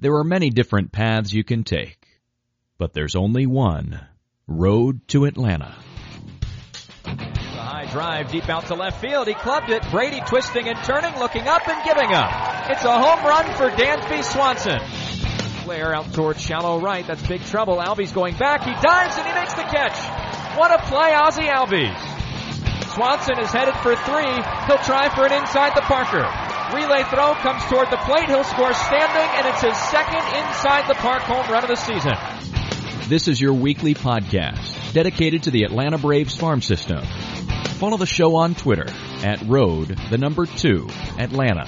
There are many different paths you can take, but there's only one road to Atlanta. The high drive deep out to left field. He clubbed it. Brady twisting and turning, looking up and giving up. It's a home run for Dansby Swanson. Flair out towards shallow right. That's big trouble. Albies going back. He dives and he makes the catch. What a play, Ozzie Albies. Swanson is headed for three. He'll try for an inside the Parker. Relay throw comes toward the plate. He'll score standing, and it's his second inside the park home run of the season. This is your weekly podcast dedicated to the Atlanta Braves farm system. Follow the show on Twitter at road the number two Atlanta.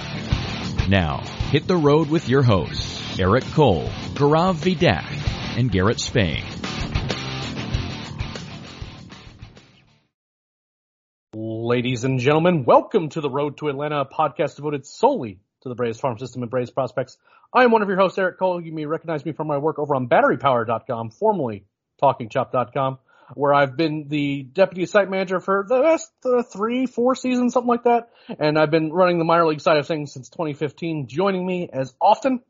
Now, hit the road with your hosts, Eric Cole, Gaurav Vidak, and Garrett Spain. Ladies and gentlemen, welcome to the Road to Atlanta podcast devoted solely to the Braves farm system and Braves prospects. I am one of your hosts, Eric Cole. You may recognize me from my work over on batterypower.com, formerly talkingchop.com, where I've been the deputy site manager for the last uh, three, four seasons, something like that. And I've been running the minor league side of things since 2015. Joining me as often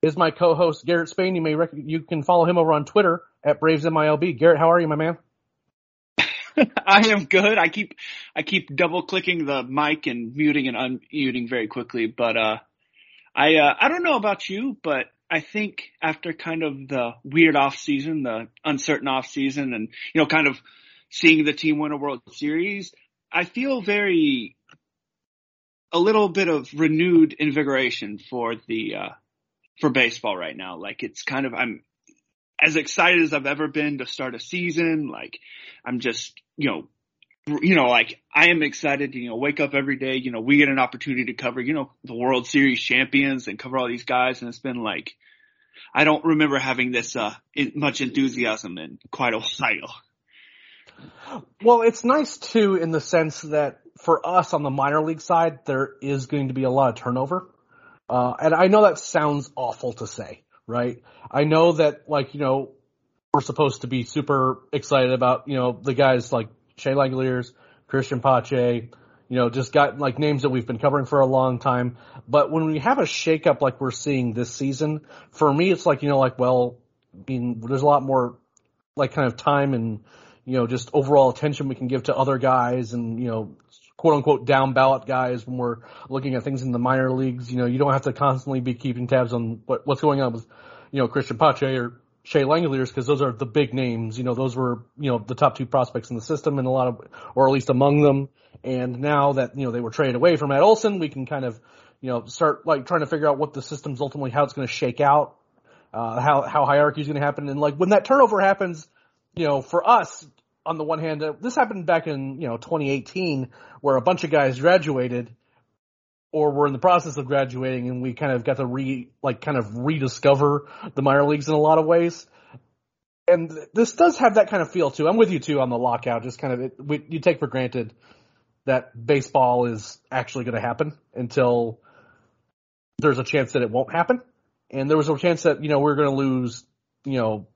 is my co-host, Garrett Spain. You may rec- you can follow him over on Twitter at BravesMILB. Garrett, how are you, my man? I am good. I keep I keep double clicking the mic and muting and unmuting very quickly, but uh I uh I don't know about you, but I think after kind of the weird off season, the uncertain off season and you know kind of seeing the team win a World Series, I feel very a little bit of renewed invigoration for the uh for baseball right now. Like it's kind of I'm as excited as I've ever been to start a season. Like I'm just, you know, you know, like I am excited to, you know, wake up every day. You know, we get an opportunity to cover, you know, the World Series champions and cover all these guys. And it's been like, I don't remember having this, uh, much enthusiasm in quite a while. Well, it's nice too in the sense that for us on the minor league side, there is going to be a lot of turnover. Uh, and I know that sounds awful to say, right? I know that like, you know, we're supposed to be super excited about, you know, the guys like Shea Langeliers, Cristian Pache, you know, just got like names that we've been covering for a long time. But when we have a shakeup like we're seeing this season, for me, it's like, you know, like, well, I mean, there's a lot more like kind of time and, you know, just overall attention we can give to other guys and, you know, quote unquote down ballot guys when we're looking at things in the minor leagues. You know, you don't have to constantly be keeping tabs on what, what's going on with, you know, Cristian Pache or Shea Langeliers because those are the big names. You know, those were, you know, the top two prospects in the system and a lot of, or at least among them. And now that, you know, they were traded away from Matt Olson, we can kind of, you know, start like trying to figure out what the system's ultimately, how it's going to shake out, uh, how, how hierarchy is going to happen. And like when that turnover happens, you know, for us, on the one hand, uh, this happened back in, you know, 2018 where a bunch of guys graduated or were in the process of graduating and we kind of got to re, like kind of rediscover the minor leagues in a lot of ways. And this does have that kind of feel too. I'm with you too on the lockout. Just kind of, it, we, you take for granted that baseball is actually going to happen until there's a chance that it won't happen. And there was a chance that, you know, we we're going to lose, you know,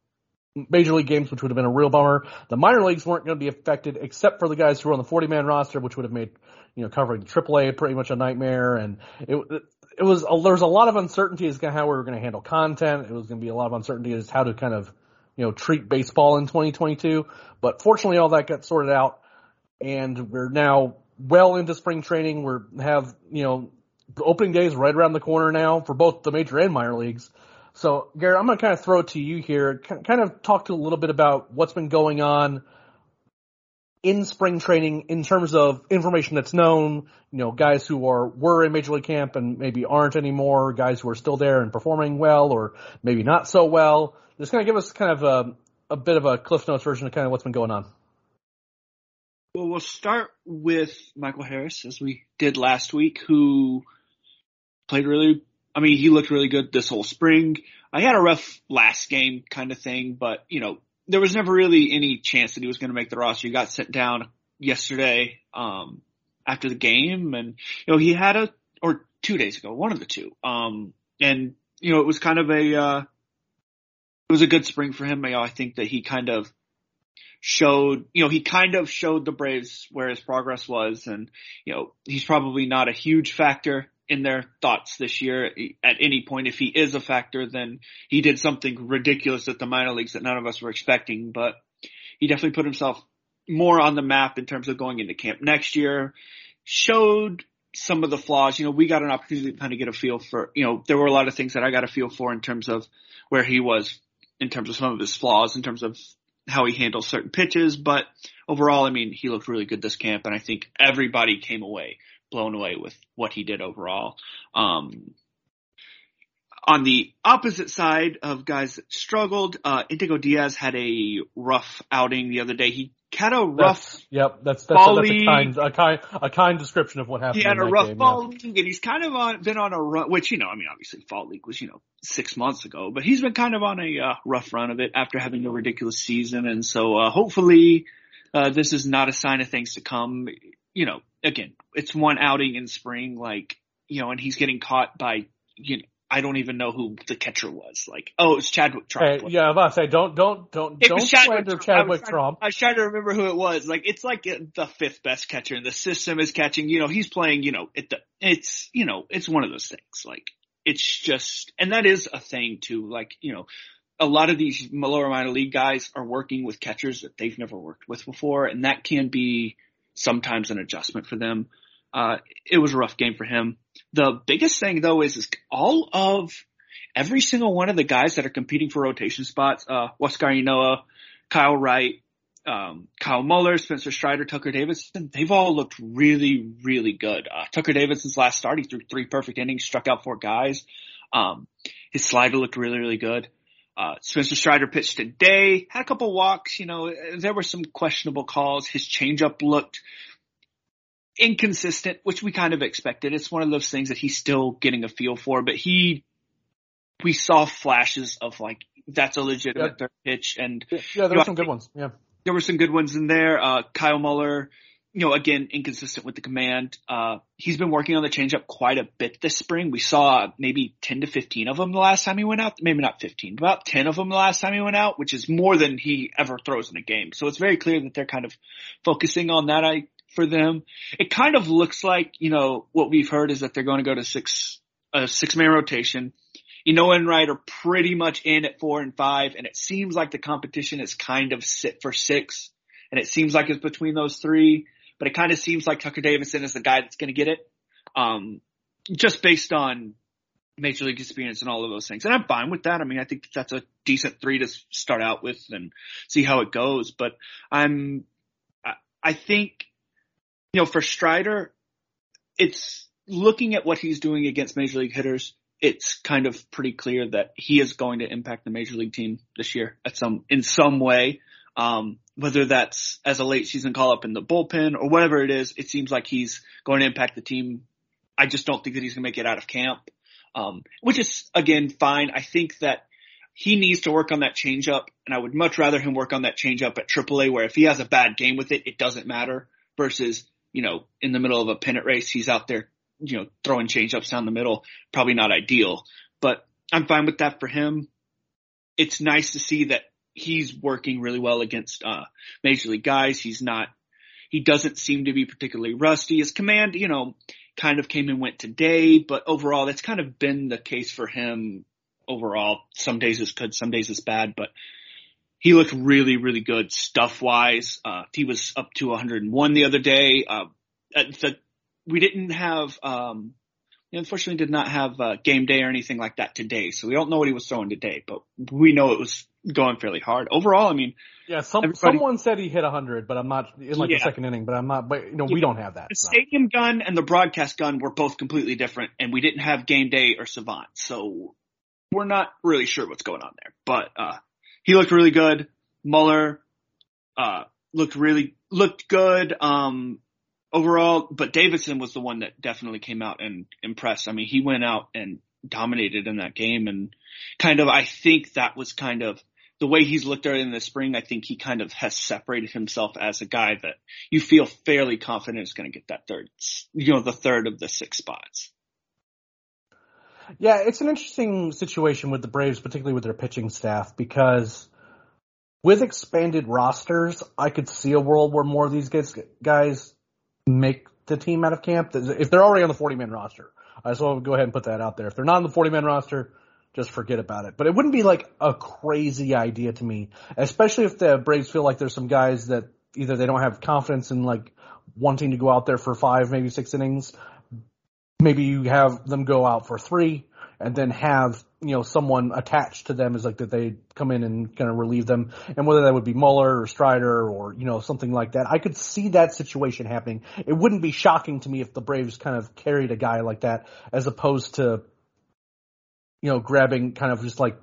major league games, which would have been a real bummer. The minor leagues weren't going to be affected except for the guys who were on the 40 man roster, which would have made, you know, covering AAA pretty much a nightmare. And it, it was, a, there was a lot of uncertainty as to how we were going to handle content. It was going to be a lot of uncertainty as to how to kind of, you know, treat baseball in 2022. But fortunately all that got sorted out and we're now well into spring training. We're have, you know, opening days right around the corner now for both the major and minor leagues. So, Garrett, I'm going to kind of throw it to you here. Kind of talk to a little bit about what's been going on in spring training in terms of information that's known. You know, guys who are were in major league camp and maybe aren't anymore. Guys who are still there and performing well, or maybe not so well. Just kind of give us kind of a, a bit of a Cliff Notes version of kind of what's been going on. Well, we'll start with Michael Harris, as we did last week, who played really I mean, he looked really good this whole spring. I had a rough last game kind of thing, but you know, there was never really any chance that he was going to make the roster. He got sent down yesterday, um, after the game and, you know, he had a, or two days ago, one of the two. Um, and, you know, it was kind of a, uh, it was a good spring for him. You know, I think that he kind of showed, you know, he kind of showed the Braves where his progress was and, you know, he's probably not a huge factor in their thoughts this year at any point. If he is a factor, then he did something ridiculous at the minor leagues that none of us were expecting, but he definitely put himself more on the map in terms of going into camp next year, showed some of the flaws. You know, we got an opportunity to kind of get a feel for, you know, there were a lot of things that I got a feel for in terms of where he was in terms of some of his flaws, in terms of how he handles certain pitches. But overall, I mean, he looked really good this camp, and I think everybody came away blown away with what he did overall. Um, on the opposite side of guys that struggled, uh, Indigo Diaz had a rough outing the other day. He had a rough. That's, yep, that's that's, a, that's a kind a kind a kind description of what happened. He had a rough game, fall yeah. league, and he's kind of on been on a run. Which you know, I mean, obviously, fall league was you know six months ago, but he's been kind of on a uh, rough run of it after having a ridiculous season, and so uh, hopefully, uh, this is not a sign of things to come. You know, again, it's one outing in spring, like you know, and he's getting caught by you know. I don't even know who the catcher was. Like, oh, it's Chadwick Tromp. Hey, yeah, I'm about to say don't don't don't It don't Chadwick slander Tromp. I Chadwick trying- Tromp. I was trying to remember who it was. Like it's like uh, the fifth best catcher in the system is catching. You know, he's playing. You know, it. It's you know, it's one of those things. Like it's just, and that is a thing too. Like you know, a lot of these lower minor league guys are working with catchers that they've never worked with before, and that can be sometimes an adjustment for them. Uh, it was a rough game for him. The biggest thing though is, is all of every single one of the guys that are competing for rotation spots, uh, Huascar Ynoa, Kyle Wright, um, Kyle Muller, Spencer Strider, Tucker Davidson, they've all looked really, really good. Uh, Tucker Davidson's last start, he threw three perfect innings, struck out four guys. Um, his slider looked really, really good. Uh, Spencer Strider pitched today, had a couple walks, you know, there were some questionable calls. His changeup looked inconsistent, which we kind of expected. It's one of those things that he's still getting a feel for, but he, we saw flashes of like, that's a legitimate third pitch and Yeah, You there were know, some good ones. Yeah. there were some good ones in there. Uh, Kyle Muller, you know, again, inconsistent with the command. Uh, he's been working on the changeup quite a bit this spring. We saw maybe 10 to 15 of them the last time he went out. Maybe not 15, but about 10 of them the last time he went out, which is more than he ever throws in a game. So it's very clear that they're kind of focusing on that I, for them. It kind of looks like, you know, what we've heard is that they're going to go to six, a six man rotation. You know, and Wright are pretty much in at four and five, and it seems like the competition is kind of sit for six, and it seems like it's between those three, but it kind of seems like Tucker Davidson is the guy that's going to get it, um, just based on major league experience and all of those things. And I'm fine with that. I mean, I think that's a decent three to start out with and see how it goes, but I'm, I, I think, you know, for Strider, it's looking at what he's doing against major league hitters it's kind of pretty clear that he is going to impact the major league team this year at some in some way. Um, whether that's as a late season call up in the bullpen or whatever it is, it seems like he's going to impact the team. I just don't think that he's going to make it out of camp, um, which is again fine. I think that he needs to work on that changeup, and I would much rather him work on that changeup at AAA, where if he has a bad game with it, it doesn't matter. Versus, you know, in the middle of a pennant race, he's out there you know, throwing changeups down the middle, probably not ideal, but I'm fine with that for him. It's nice to see that he's working really well against, uh, major league guys. He's not, he doesn't seem to be particularly rusty. His command, you know, kind of came and went today, but overall that's kind of been the case for him overall. Some days is good, some days is bad, but he looked really, really good stuff wise. Uh, he was up to 101 the other day. Uh, the we didn't have, um, unfortunately did not have uh, game day or anything like that today, so we don't know what he was throwing today, but we know it was going fairly hard. Overall, I mean, Yeah, some someone said he hit 100, but I'm not in like Yeah. the second inning, but I'm not but you know, we don't have that. the so. stadium gun and the broadcast gun were both completely different, and we didn't have game day or savant, so we're not really sure what's going on there. But uh, he looked really good. Muller uh, looked really looked good. Um, overall, but Davidson was the one that definitely came out and impressed. I mean, he went out and dominated in that game and kind of, I think that was kind of the way he's looked at it in the spring. I think he kind of has separated himself as a guy that you feel fairly confident is going to get that third, you know, the third of the six spots. Yeah, it's an interesting situation with the Braves, particularly with their pitching staff, because with expanded rosters, I could see a world where more of these guys, guys make the team out of camp. If they're already on the 40 man roster, I just want to go ahead and put that out there. If they're not on the 40 man roster, just forget about it. But it wouldn't be like a crazy idea to me, especially if the Braves feel like there's some guys that either they don't have confidence in like wanting to go out there for five, maybe six innings. Maybe you have them go out for three and then have, you know, someone attached to them is like that they come in and kind of relieve them. And whether that would be Muller or Strider or, you know, something like that. I could see that situation happening. It wouldn't be shocking to me if the Braves kind of carried a guy like that as opposed to, you know, grabbing kind of just like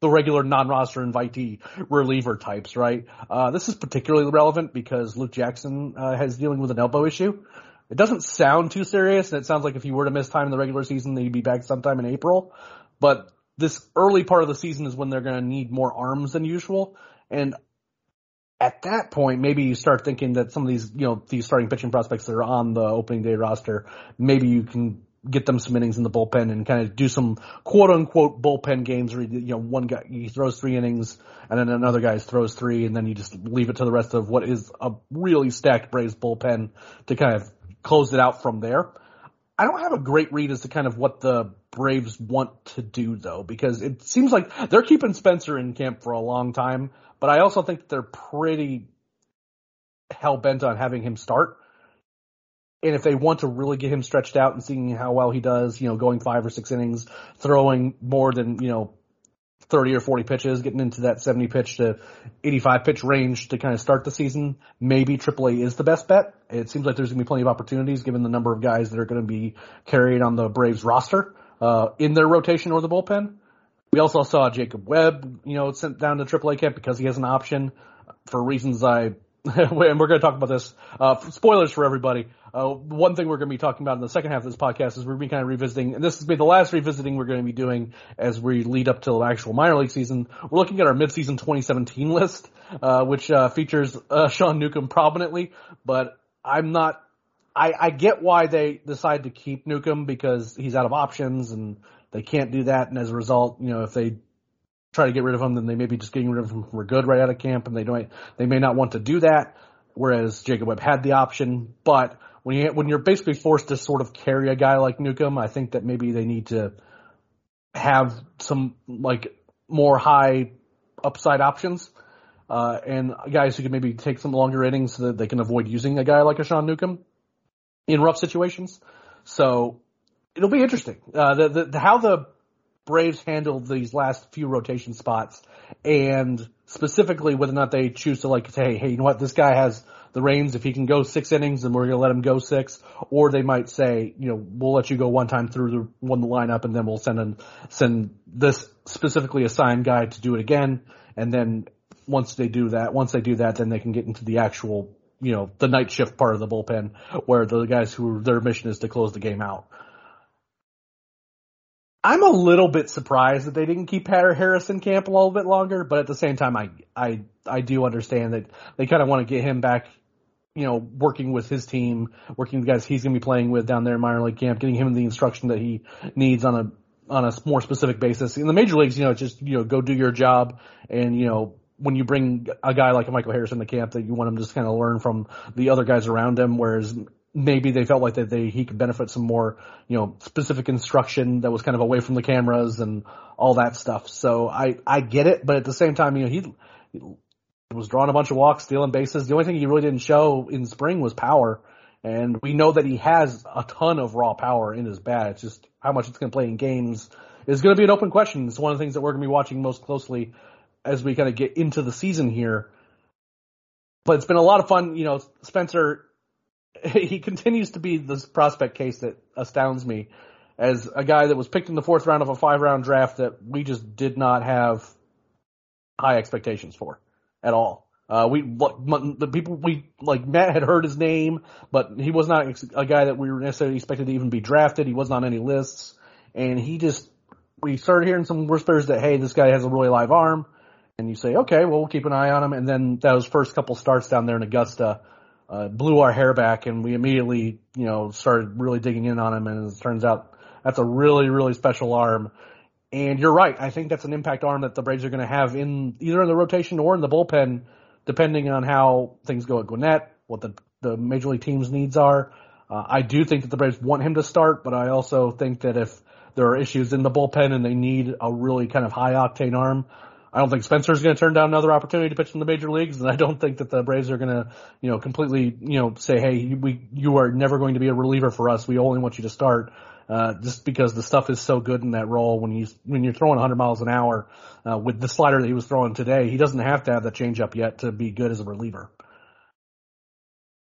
the regular non-roster invitee reliever types, right? Uh, this is particularly relevant because Luke Jackson uh, has dealing with an elbow issue. It doesn't sound too serious, and it sounds like if he were to miss time in the regular season, he'd be back sometime in April. But this early part of the season is when they're going to need more arms than usual, and at that point, maybe you start thinking that some of these, you know, these starting pitching prospects that are on the opening day roster, maybe you can get them some innings in the bullpen and kind of do some quote unquote bullpen games where, you know, one guy, he throws three innings and then another guy throws three and then you just leave it to the rest of what is a really stacked Braves bullpen to kind of close it out from there. I don't have a great read as to kind of what the Braves want to do though, because it seems like they're keeping Spencer in camp for a long time, but I also think they're pretty hell bent on having him start. And if they want to really get him stretched out and seeing how well he does, you know, going five or six innings, throwing more than, you know, 30 or 40 pitches, getting into that 70 pitch to 85 pitch range to kind of start the season, maybe AAA is the best bet. It seems like there's going to be plenty of opportunities given the number of guys that are going to be carried on the Braves roster, uh, in their rotation or the bullpen. We also saw Jacob Webb, you know, sent down to AAA camp because he has an option for reasons I and we're going to talk about this. Uh, spoilers for everybody. Uh, one thing we're going to be talking about in the second half of this podcast is we're going to be kind of revisiting, and this will be the last revisiting we're going to be doing as we lead up to the actual minor league season. We're looking at our midseason 2017 list, uh, which uh, features uh, Sean Newcomb prominently, but I'm not. I, I get why they decide to keep Newcomb because he's out of options and they can't do that, and as a result, you know, if they try to get rid of him, then they may be just getting rid of him for good right out of camp, and they don't they may not want to do that. Whereas Jacob Webb had the option, but when you when you're basically forced to sort of carry a guy like Newcomb, I think that maybe they need to have some like more high upside options. Uh, and guys who can maybe take some longer innings so that they can avoid using a guy like a Sean Newcomb in rough situations. So it'll be interesting. Uh, the, the, the, how the Braves handled these last few rotation spots and specifically whether or not they choose to like say, hey, you know what, this guy has the reins. If he can go six innings, then we're going to let him go six. Or they might say, you know, we'll let you go one time through the one the lineup, and then we'll send send this specifically assigned guy to do it again. And then once they do that, once they do that, then they can get into the actual, you know, the night shift part of the bullpen where the guys who their mission is to close the game out. I'm a little bit surprised that they didn't keep Harris in camp a little bit longer, but at the same time, I I I do understand that they kind of want to get him back, you know, working with his team, working with the guys he's going to be playing with down there in minor league camp, getting him the instruction that he needs on a on a more specific basis. In the major leagues, you know, just you know, go do your job, and you know, when you bring a guy like Michael Harrison to camp, that you want him to just kind of learn from the other guys around him. Whereas maybe they felt like that they he could benefit some more, you know, specific instruction that was kind of away from the cameras and all that stuff. So I I get it, but at the same time, you know, he, he was drawing a bunch of walks, stealing bases. The only thing he really didn't show in spring was power. And we know that he has a ton of raw power in his bat. It's just how much it's going to play in games is going to be an open question. It's one of the things that we're going to be watching most closely as we kind of get into the season here. But it's been a lot of fun. You know, Spencer he continues to be this prospect case that astounds me as a guy that was picked in the fourth round of a five round draft that we just did not have high expectations for at all. Uh, we the people we like Matt had heard his name, but he was not a guy that we were necessarily expected to even be drafted. He wasn't on any lists, and he just we started hearing some whispers that hey, this guy has a really live arm, and you say okay, well we'll keep an eye on him. And then those first couple starts down there in Augusta, uh, blew our hair back and we immediately, you know, started really digging in on him and it turns out that's a really, really special arm. And you're right. I think that's an impact arm that the Braves are going to have in either in the rotation or in the bullpen, depending on how things go at Gwinnett, what the, the major league team's needs are. Uh, I do think that the Braves want him to start, but I also think that if there are issues in the bullpen and they need a really kind of high octane arm, I don't think Spencer's going to turn down another opportunity to pitch in the major leagues, and I don't think that the Braves are going to, you know, completely, you know, say, hey, we, you are never going to be a reliever for us. We only want you to start, uh, just because the stuff is so good in that role. When he's when you're throwing 100 miles an hour uh, with the slider that he was throwing today, he doesn't have to have the changeup yet to be good as a reliever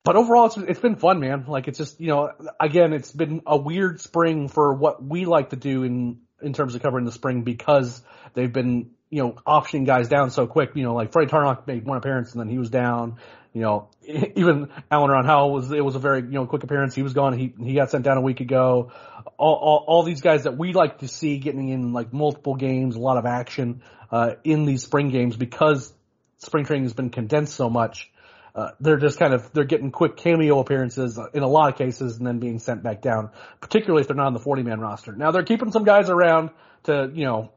but overall, it's it's been fun, man. Like it's just you know, again, it's been a weird spring for what we like to do in in terms of covering the spring because they've been you know optioning guys down so quick. You know, like Freddy Tarnok made one appearance and then he was down. You know, even Alan Rangel was it was a very you know quick appearance. He was gone. He he got sent down a week ago. All, all all these guys that we like to see getting in like multiple games, a lot of action uh, in these spring games because spring training has been condensed so much uh, they're just kind of they're getting quick cameo appearances in a lot of cases and then being sent back down, particularly if they're not on the 40 man roster. Now they're keeping some guys around to you know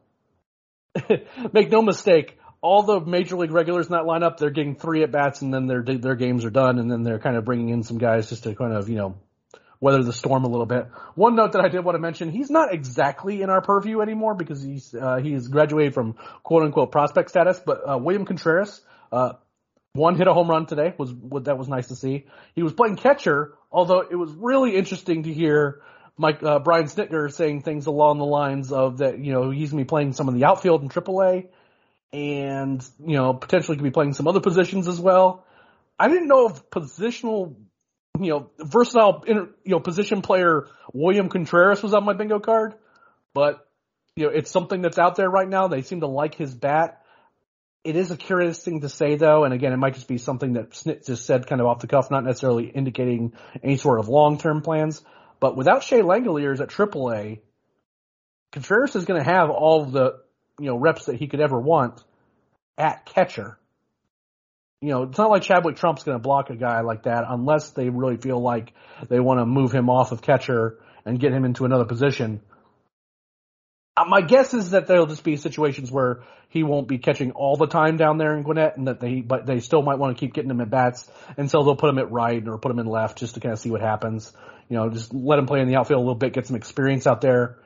make no mistake. All the major league regulars in that lineup, they're getting three at bats and then their their games are done, and then they're kind of bringing in some guys just to kind of you know weather the storm a little bit. One note that I did want to mention, he's not exactly in our purview anymore because he's uh, he's graduated from quote unquote prospect status, but uh, William Contreras. Uh, one hit a home run today was what that was nice to see. He was playing catcher, although it was really interesting to hear Mike uh, Brian Snitker saying things along the lines of that you know he's gonna be playing some of the outfield in AAA, and you know potentially could be playing some other positions as well. I didn't know if positional, you know, versatile you know position player William Contreras was on my bingo card, but you know it's something that's out there right now. They seem to like his bat. It is a curious thing to say though, and again, it might just be something that Snit just said kind of off the cuff, not necessarily indicating any sort of long-term plans. But without Shea Langeliers at AAA, Contreras is going to have all the, you know, reps that he could ever want at catcher. You know, it's not like Chadwick Tromp's going to block a guy like that unless they really feel like they want to move him off of catcher and get him into another position. My guess is that there'll just be situations where he won't be catching all the time down there in Gwinnett, and that they but they still might want to keep getting him at bats, and so they'll put him at right or put him in left just to kind of see what happens. You know, just let him play in the outfield a little bit, get some experience out there,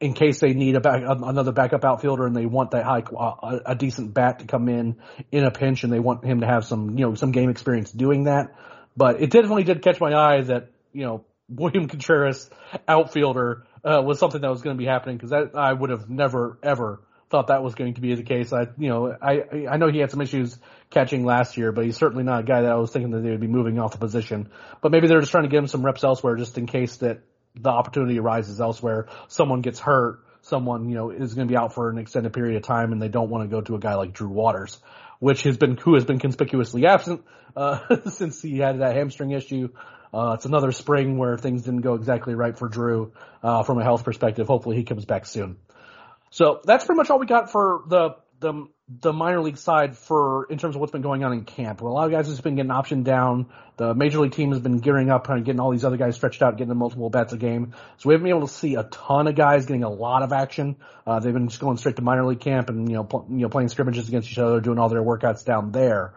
in case they need a back another backup outfielder and they want that high uh, a decent bat to come in in a pinch, and they want him to have some you know some game experience doing that. But it definitely did catch my eye that you know William Contreras outfielder uh, was something that was going to be happening because I would have never ever thought that was going to be the case. I, you know, I, I know he had some issues catching last year, but he's certainly not a guy that I was thinking that they would be moving off the position. But maybe they're just trying to give him some reps elsewhere just in case that the opportunity arises elsewhere. Someone gets hurt. Someone, you know, is going to be out for an extended period of time and they don't want to go to a guy like Drew Waters, which has been, who has been conspicuously absent, uh, since he had that hamstring issue. Uh, it's another spring where things didn't go exactly right for Drew uh, from a health perspective. Hopefully he comes back soon. So that's pretty much all we got for the the the minor league side for in terms of what's been going on in camp. Well, a lot of guys have been getting optioned down. The major league team has been gearing up, and getting all these other guys stretched out, getting them multiple bats a game. So we haven't been able to see a ton of guys getting a lot of action. Uh, they've been just going straight to minor league camp and you know pl- you know playing scrimmages against each other, doing all their workouts down there.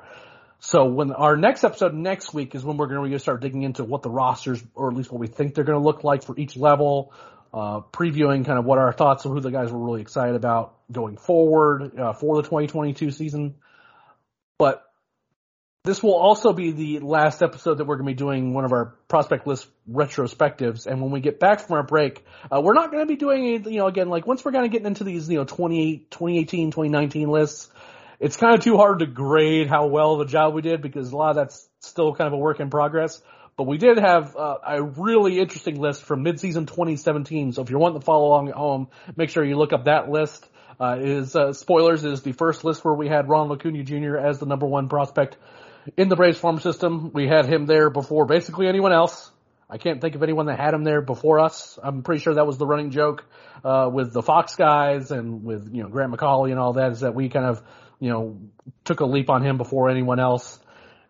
So when our next episode next week is when we're going to start digging into what the rosters, or at least what we think they're going to look like for each level, uh, previewing kind of what our thoughts of who the guys we're really excited about going forward uh, for the 2022 season. But this will also be the last episode that we're going to be doing one of our prospect list retrospectives. And when we get back from our break, uh, we're not going to be doing, you know, again, like once we're kind of getting into these, you know, 20, 2018, 2019 lists, it's kind of too hard to grade how well the job we did because a lot of that's still kind of a work in progress. But we did have uh, a really interesting list from midseason 2017. So if you're wanting to follow along at home, make sure you look up that list. Uh, is uh, spoilers is the first list where we had Ron Acuna Jr. as the number one prospect in the Braves farm system. We had him there before basically anyone else. I can't think of anyone that had him there before us. I'm pretty sure that was the running joke uh, with the Fox guys and with you know Grant McAuley and all that is that we kind of you know, took a leap on him before anyone else.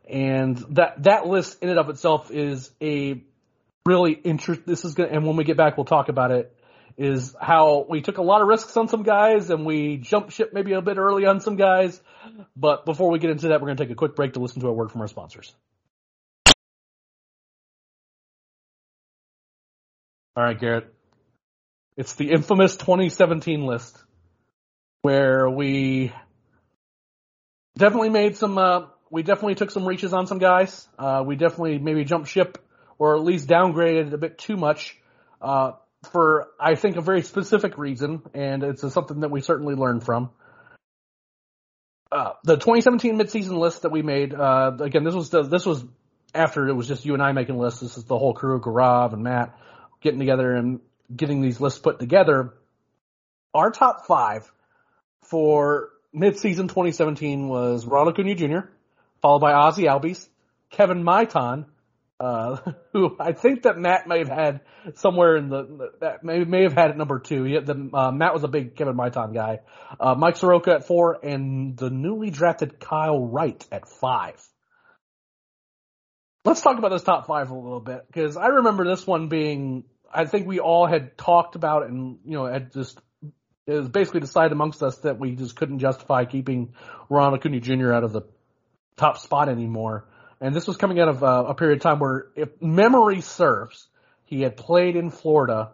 And that, that list in and of itself is a really interest, this is gonna, and when we get back, we'll talk about it, is how we took a lot of risks on some guys and we jumped ship maybe a bit early on some guys. But before we get into that, we're going to take a quick break to listen to a word from our sponsors. All right, Garrett. It's the infamous 2017 list where we definitely made some. Uh, we definitely took some reaches on some guys. Uh, we definitely maybe jumped ship or at least downgraded a bit too much uh, for I think a very specific reason, and it's something that we certainly learned from. Uh, the 2017 midseason list that we made. Uh, again, this was the, this was after it was just you and I making lists. This is the whole crew, Gaurav and Matt, getting together and getting these lists put together. Our top five for midseason 2017 was Ronald Acuna Jr., followed by Ozzie Albies, Kevin Maitan, uh, who I think that Matt may have had somewhere in the that may may have had at number two. He, the, uh, Matt was a big Kevin Maitan guy. Uh, Mike Soroka at four, and the newly drafted Kyle Wright at five. Let's talk about this top five a little bit because I remember this one being. I think we all had talked about it and you know had just it was basically decided amongst us that we just couldn't justify keeping Ronald Acuna Jr. out of the top spot anymore. And this was coming out of uh, a period of time where, if memory serves, he had played in Florida,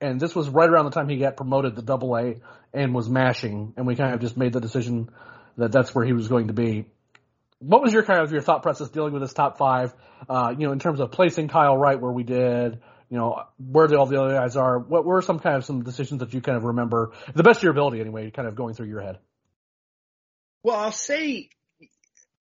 and this was right around the time he got promoted to Double A and was mashing, and we kind of just made the decision that that's where he was going to be. What was your kind of your thought process dealing with this top five? Uh, you know, in terms of placing Kyle Wright where we did, you know, where the, all the other guys are. What were some kind of some decisions that you kind of remember, the best of your ability anyway, kind of going through your head? Well, I'll say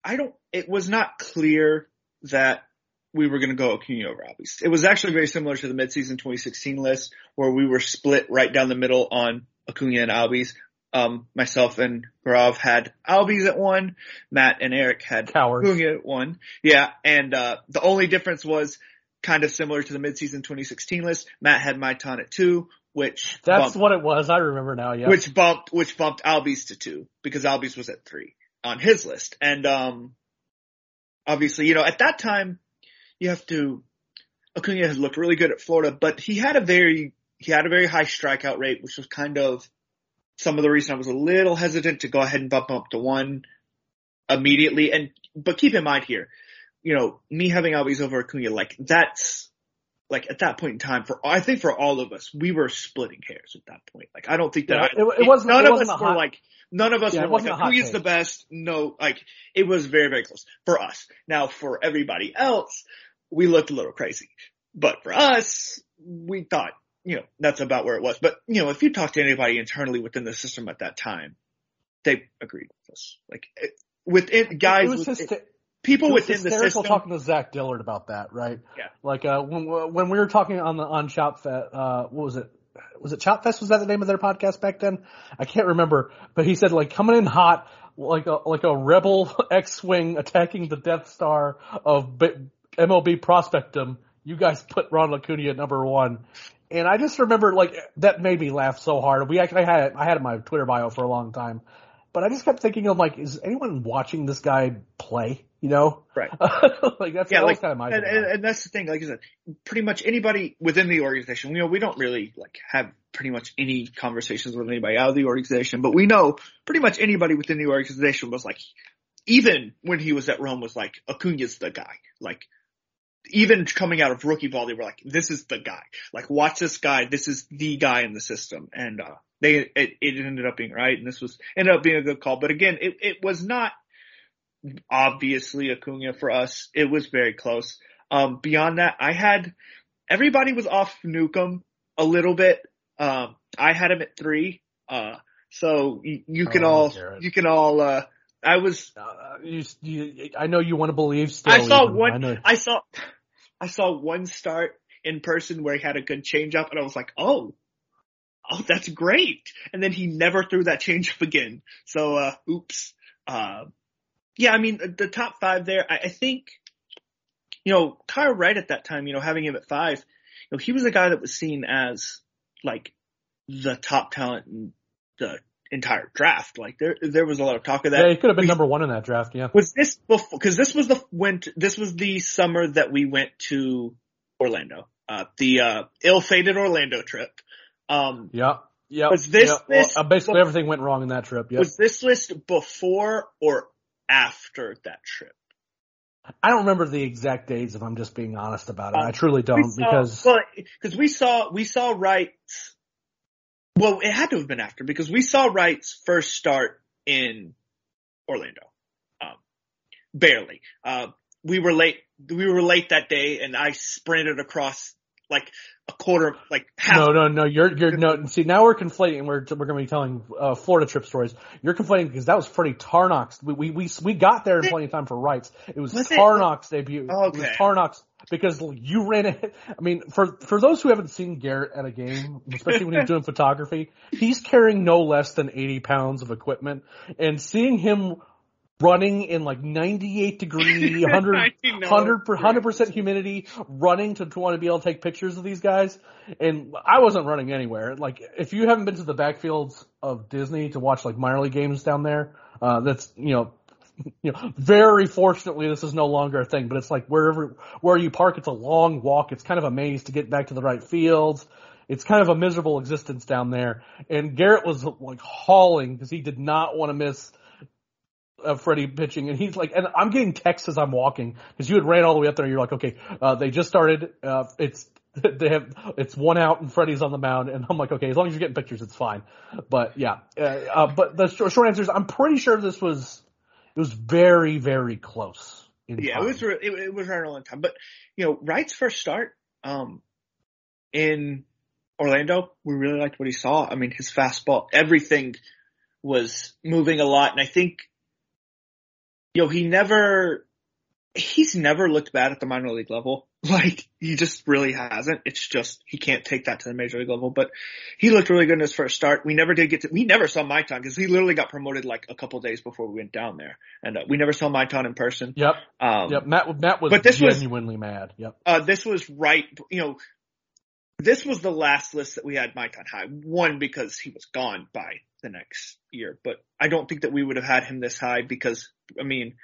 I don't. It was not clear that we were going to go Acuna over Albies. It was actually very similar to the midseason 2016 list where we were split right down the middle on Acuna and Albies. Um, myself and Gaurav had Albies at one. Matt and Eric had Cowards. Acuna at one. Yeah, and uh, the only difference was kind of similar to the midseason 2016 list. Matt had Maitan at two, which That's bumped, what it was. I remember now. Yeah. which bumped which bumped Albies to two because Albies was at three on his list. And um obviously, you know, at that time you have to Acuna has looked really good at Florida, but he had a very he had a very high strikeout rate, which was kind of some of the reason I was a little hesitant to go ahead and bump him up to one immediately. And but keep in mind here, you know, me having Albies over Acuna, like that's like at that point in time for I think for all of us, we were splitting hairs at that point. Like I don't think that Yeah, I, it- it wasn't- none it of wasn't us were hot- like none of us Yeah, were like Acuna's the best. No, like it was very very close for us. Now for everybody else, we looked a little crazy, but for us, we thought you know that's about where it was. But you know if you talk to anybody internally within the system at that time, they agreed with us. Like it, within guys, it was within- hyster- people it was within the system. talking to Zach Dillard about that, right? Yeah. Like uh, when when we were talking on the on Chop Fest, uh, what was it? Was it Chop Fest? Was that the name of their podcast back then? I can't remember. But he said like coming in hot, like a like a rebel X-wing attacking the Death Star of B- MLB Prospectum. You guys put Ronald Acuna at number one. And I just remember like that made me laugh so hard. We actually had I had it in my Twitter bio for a long time, but I just kept thinking of like, is anyone watching this guy play? You know, Right. like that's yeah, like, of my and, and, and that's the thing. Like I said, pretty much anybody within the organization. You know, we don't really like have pretty much any conversations with anybody out of the organization, but we know pretty much anybody within the organization was like, even when he was at Rome, was like Acuna's the guy. Like even coming out of rookie ball, they were like, this is the guy. Like watch this guy. This is the guy in the system. And uh they it, it ended up being right, and this was ended up being a good call. But again, it it was not obviously Acuna for us. It was very close. Um, beyond that, I had everybody was off Newcomb a little bit. Um, I had him at three. Uh, so you, you can Oh, all you can all. Uh, I was Uh, you, you, I know you want to believe still. I saw even. one. I. I saw I saw one start in person where he had a good changeup, and I was like, oh. Oh, that's great. And then he never threw that changeup again. So, uh, oops. Uh, yeah, I mean, the- the top five there, I, I think, you know, Kyle Wright at that time, you know, having him at five, you know, he was a guy that was seen as like the top talent in the entire draft. Like there, there was a lot of talk of that. yeah, he could have been We- number one in that draft. Yeah. was this before? Because this was the winter. This was the summer that we went to Orlando. Uh, the uh, ill-fated Orlando trip. Um, Yeah. Yeah. Was this- yeah. Well, uh, basically everything went wrong in that trip. Yeah. Was this list before or after that trip? I don't remember the exact dates if I'm just being honest about it. Um, I truly don't saw, because well, because we saw we saw Wright's. Well, it had to have been after because we saw Wright's first start in Orlando, um, barely. Uh, we were late. We were late that day, and I sprinted across like a quarter, like half. no, no, no. You're you're no. See, now we're conflating. We're we're going to be telling uh, Florida trip stories. You're conflating because that was Freddy Tarnok's. We we we, we got there in plenty of time for Wright's. It was, Was it? Debut. Oh, It was okay. Tarnok's because you ran it. I mean, for for those who haven't seen Garrett at a game, especially when he's doing photography, he's carrying no less than 80 pounds of equipment, and seeing him running in like 98 degree, 100, I know. 100 100 percent humidity, running to, to want to be able to take pictures of these guys. And I wasn't running anywhere. Like if you haven't been to the backfields of Disney to watch like minor league games down there, uh, that's you know. You know, very fortunately, this is no longer a thing. But it's like wherever where you park, it's a long walk. It's kind of a maze to get back to the right fields. It's kind of a miserable existence down there. And Garrett was like hauling because he did not want to miss uh, Freddy pitching, and he's like, and I'm getting texts as I'm walking because you had ran all the way up there. And you're like, okay, uh, they just started. Uh, it's they have it's one out and Freddy's on the mound, and I'm like, okay, as long as you're getting pictures, it's fine. But yeah, uh, uh, but the short, short answer is I'm pretty sure this was it was very very close. In Yeah, time. it was it, it was right on time. But you know, Wright's first start um, in Orlando, we really liked what he saw. I mean, his fastball, everything was moving a lot, and I think you know he never he's never looked bad at the minor league level. Like he just really hasn't. It's just he can't take that to the major league level. But he looked really good in his first start. We never did get to. We never saw Maitan because he literally got promoted like a couple days before we went down there, and uh, we never saw Maitan in person. Yep, Um, yep. Matt Matt was but this was- genuinely mad. Yep. uh, this was right, you know, this was the last list that we had Maitan high. One, because he was gone by the next year, but I don't think that we would have had him this high because, I mean,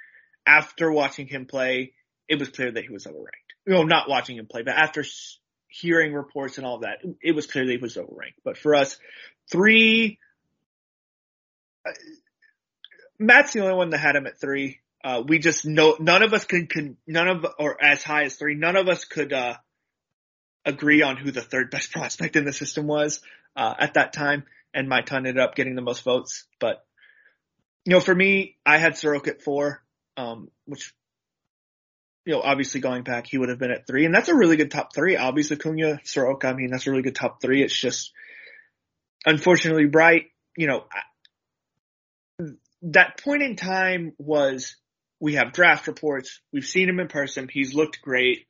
after watching him play, it was clear that he was overranked. Know, not watching him play, but after hearing reports and all that, it was clear that he was overranked. But for us, three, uh, Matt's the only one that had him at three. Uh, we just know none of us could, can none of or as high as three. None of us could uh, agree on who the third best prospect in the system was uh, at that time, and Maitan ended up getting the most votes. But you know, for me, I had Soroka at four, um, which you know, obviously going back, he would have been at three, and that's a really good top three. Obviously, Cunha, Soroka, I mean, that's a really good top three. It's just unfortunately, Wright, you know, I- that point in time was we have draft reports. We've seen him in person. He's looked great.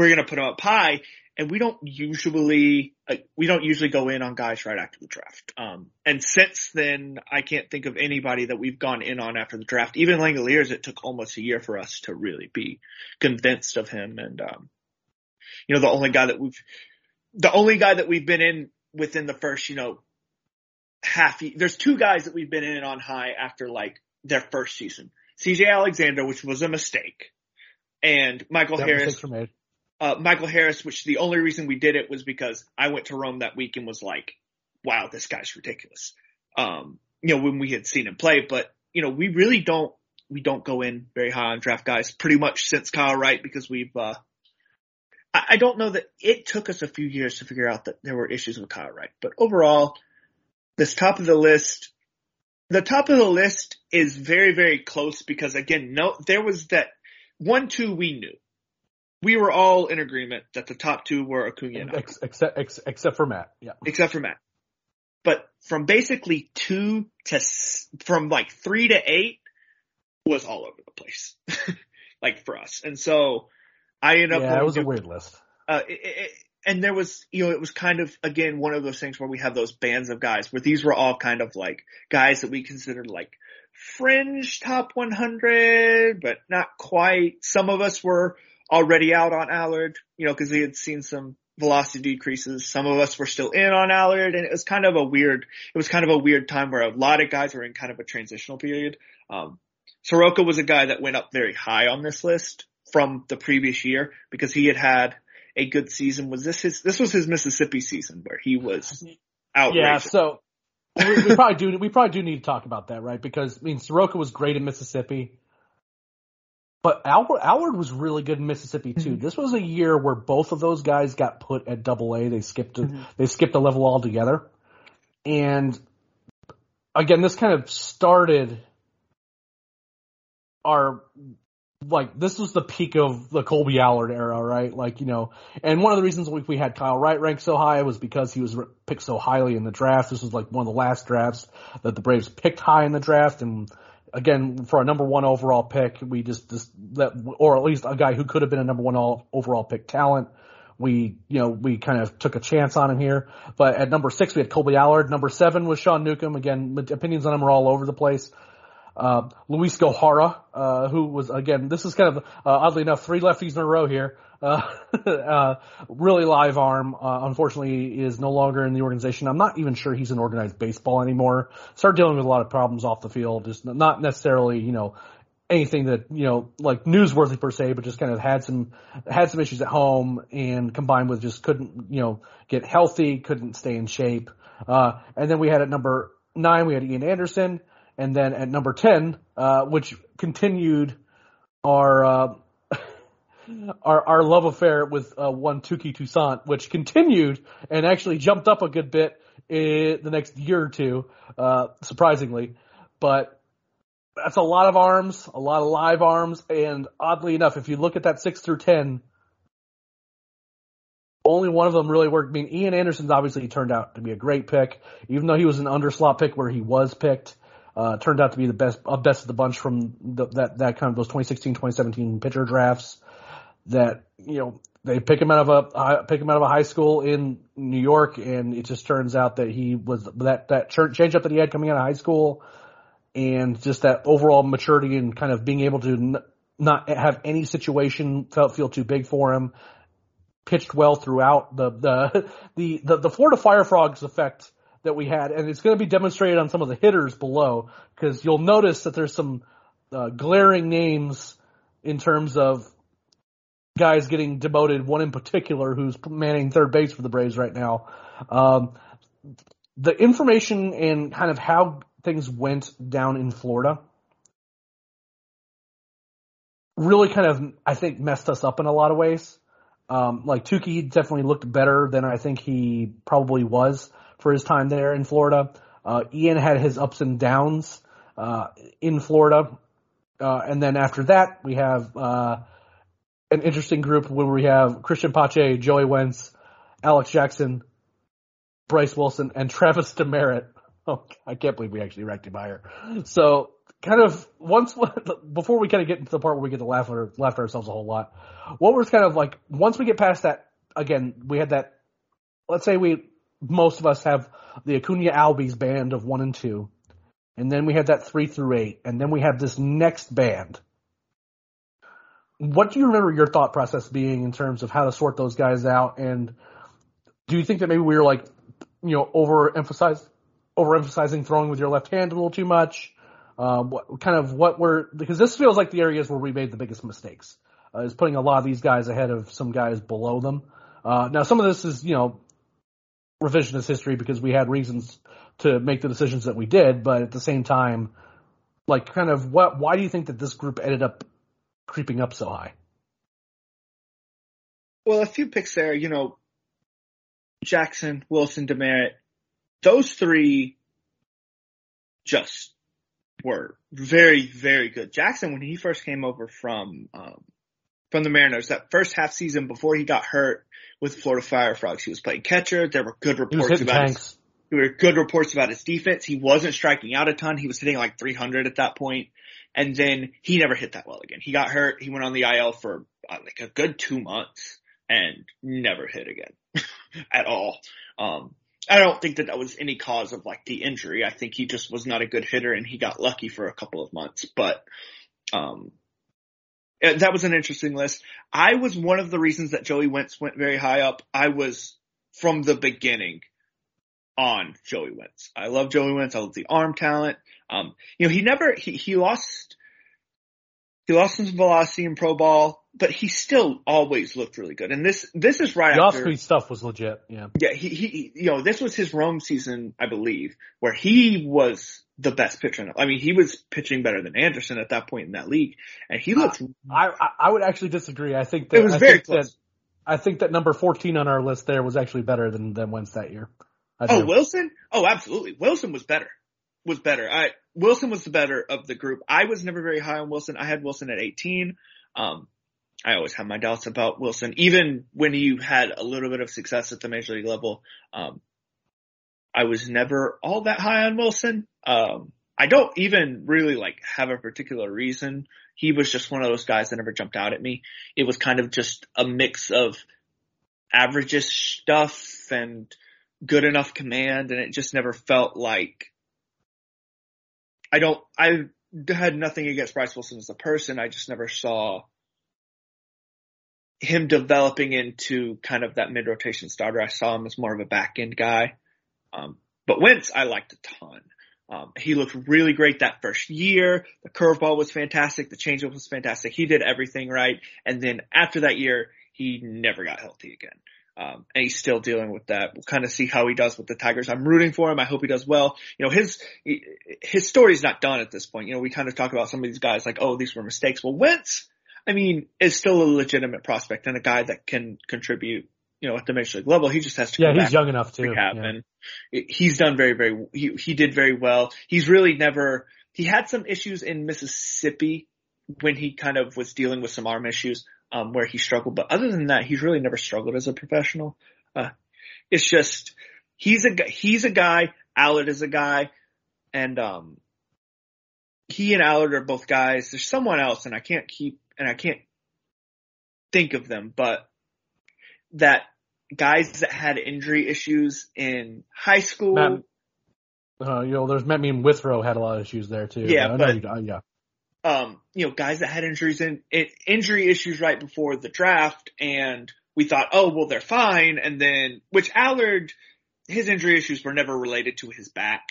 We're going to put him up high. And we don't usually, like, we don't usually go in on guys right after the draft. Um, and since then, I can't think of anybody that we've gone in on after the draft. Even Langeliers, it took almost a year for us to really be convinced of him. And, um, you know, the only guy that we've, the only guy that we've been in within the first, you know, half, there's two guys that we've been in on high after like their first season. CJ Alexander, which was a mistake, and Michael That Harris, mistakes were made. Uh, Michael Harris, which the only reason we did it was because I went to Rome that week and was like, wow, this guy's ridiculous. Um, you know, when we had seen him play, but you know, we really don't, we don't go in very high on draft guys pretty much since Kyle Wright because we've, uh, I, I don't know that it took us a few years to figure out that there were issues with Kyle Wright, but overall, this top of the list, the top of the list is very, very close because again, no, there was that one, two we knew. We were all in agreement that the top two were Acuna and Ex- except ex- except for Matt. Yeah. except for Matt. But from basically two to from like three to eight was all over the place, like for us. And so I ended up. Yeah, it was a weird list. uh, it, it, and there was, you know, it was kind of again one of those things where we have those bands of guys where these were all kind of like guys that we considered like fringe top 100, but not quite. Some of us were already out on Allard, you know, because we had seen some velocity decreases. Some of us were still in on Allard, and it was kind of a weird. It was kind of a weird time where a lot of guys were in kind of a transitional period. Um, Soroka was a guy that went up very high on this list from the previous year because he had had a good season. Was this his? This was his Mississippi season where he was out. Yeah, so we, we probably do we probably do need to talk about that, right? Because I mean, Soroka was great in Mississippi. But Allard, Allard was really good in Mississippi too. Mm-hmm. This was a year where both of those guys got put at Double A. They skipped a, Mhm. they skipped a level altogether, and again, this kind of started our like this was the peak of the Kolby Allard era, right? Like you know, and one of the reasons we, we had Kyle Wright ranked so high was because he was picked so highly in the draft. This was like one of the last drafts that the Braves picked high in the draft, and again for a number one overall pick, we just just that or at least a guy who could have been a number one all, overall pick talent. We, you know, we kind of took a chance on him here. But at number six, we had Kolby Allard. Number seven was Sean Newcomb. Again, opinions on him are all over the place. Uh, Luiz Gohara, uh, who was again, this is kind of uh, oddly enough three lefties in a row here. Uh, uh, really live arm. Uh, unfortunately, is no longer in the organization. I'm not even sure he's in organized baseball anymore. Started dealing with a lot of problems off the field. Just not necessarily, you know, anything that you know like newsworthy per se, but just kind of had some had some issues at home and combined with just couldn't you know get healthy, couldn't stay in shape. Uh, and then we had at number nine we had Ian Anderson, and then at number ten, uh, which continued our. Uh, Our, our love affair with uh, one Touki Toussaint, which continued and actually jumped up a good bit in the next year or two, uh, surprisingly. But that's a lot of arms, a lot of live arms, and oddly enough, if you look at that six through ten, only one of them really worked. I mean, Ian Anderson's obviously turned out to be a great pick, even though he was an underslot pick where he was picked. Uh, turned out to be the best, uh, best of the bunch from the, that that kind of those 2016, 2017 pitcher drafts. That you know they pick him out of a pick him out of a high school in New York, and it just turns out that he was that that change up that he had coming out of high school and just that overall maturity and kind of being able to n- not have any situation felt feel too big for him. Pitched well throughout the the the the, the Florida Fire Frogs effect that we had, and it's going to be demonstrated on some of the hitters below because you'll notice that there's some uh, glaring names in terms of guys getting demoted. One in particular who's manning third base for the Braves right now. Um, the information and kind of how things went down in Florida really kind of, I think, messed us up in a lot of ways. Um, like Touki definitely looked better than I think he probably was for his time there in Florida. Uh, Ian had his ups and downs, uh, in Florida. Uh, and then after that, we have, uh, an interesting group where we have Cristian Pache, Joey Wentz, Alex Jackson, Bryce Wilson, and Travis Demeritt. Oh, I can't believe we actually ranked him higher. So, kind of once before we kind of get into the part where we get to laugh at, laugh at ourselves a whole lot, what was kind of like once we get past that again, we had that. Let's say we most of us have the Acuna Albies band of one and two, and then we had that three through eight, and then we have this next band. What do you remember your thought process being in terms of how to sort those guys out? And do you think that maybe we were like, you know, overemphasized, overemphasizing throwing with your left hand a little too much? Uh, what kind of what were because this feels like the areas where we made the biggest mistakes uh, is putting a lot of these guys ahead of some guys below them. Uh, now some of this is you know revisionist history because we had reasons to make the decisions that we did, but at the same time, like kind of what why do you think that this group ended up creeping up so high? Well, a few picks there, you know, Jackson, Wilson, Demeritt, those three just were very, very good. Jackson, when he first came over from, um, from the Mariners, that first half season before he got hurt with Florida Fire Frogs, he was playing catcher. There were good reports about tanks. his, there were good reports about his defense. He wasn't striking out a ton. He was hitting like 300 at that point. And then he never hit that well again. He got hurt. He went on the IL for uh, like a good two months and never hit again at all. Um, I don't think that that was any cause of like the injury. I think he just was not a good hitter and he got lucky for a couple of months, but, um, eh, that was an interesting list. I was one of the reasons that Joey Wentz went very high up. I was from the beginning on Joey Wentz. I love Joey Wentz. I love the arm talent. Um, you know, he never, he, he lost, he lost some velocity in pro ball. but he still always looked really good. And this this is right The after off-speed stuff was legit. Yeah. yeah, he, he, you know, this was his Rome season, I believe, where he was the best pitcher. in- I mean, he was pitching better than Anderson at that point in that league, and he looked. I, I I would actually disagree. I think that it was I very think close. That, I think that number 14 on our list there was actually better than than Wentz that year. Oh. Wilson? Oh, absolutely. Wilson was better. Was better. I Wilson was the better of the group. I was never very high on Wilson. I had Wilson at 18. Um, I always have my doubts about Wilson, even when you had a little bit of success at the major league level. Um, I was never all that high on Wilson. Um, I don't even really like have a particular reason. He was just one of those guys that never jumped out at me. It was kind of just a mix of averages stuff and good enough command and it just never felt like I don't I had nothing against Bryce Wilson as a person. I just never saw him developing into kind of that mid rotation starter. I saw him as more of a back end guy. Um, but Wentz, I liked a ton. Um, he looked really great that first year. The curveball was fantastic. The changeup was fantastic. He did everything right. And then after that year, he never got healthy again. Um, and he's still dealing with that. We'll kind of see how he does with the Tigers. I'm rooting for him. I hope he does well. You know, his, his story's not done at this point. You know, we kind of talk about some of these guys like, oh, these were mistakes. Well, Wentz, I mean, is still a legitimate prospect and a guy that can contribute, you know, at the major league level. He just has to yeah, he's young enough too. rehab Yeah. and he's done very, very, he, he did very well. He's really never, he had some issues in Mississippi when he kind of was dealing with some arm issues, um, where he struggled. But other than that, he's really never struggled as a professional. Uh, it's just, he's a, he's a guy, Allard is a guy, and, um, he and Allard are both guys. There's someone else and I can't keep, and I can't think of them, but that guys that had injury issues in high school. Matt- Uh, you know, there's I mean Withrow had a lot of issues there too. Yeah, but- you- uh, yeah. Um, you know, guys that had injuries and in injury issues right before the draft, and we thought, oh, well, they're fine, and then which Allard, his injury issues were never related to his back.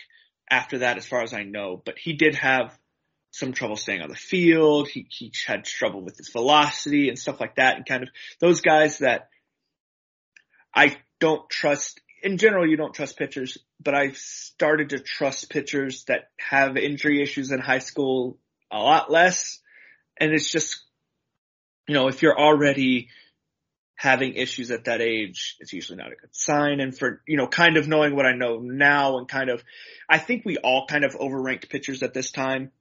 After that, as far as I know, but he did have some trouble staying on the field. He he had trouble with his velocity and stuff like that, and kind of those guys that I don't trust. In general, you don't trust pitchers, but I've started to trust pitchers that have injury issues in high school a lot less. And it's just, you know, if you're already having issues at that age, it's usually not a good sign. And for, you know, kind of knowing what I know now and kind of, I think we all kind of overranked pitchers at this time.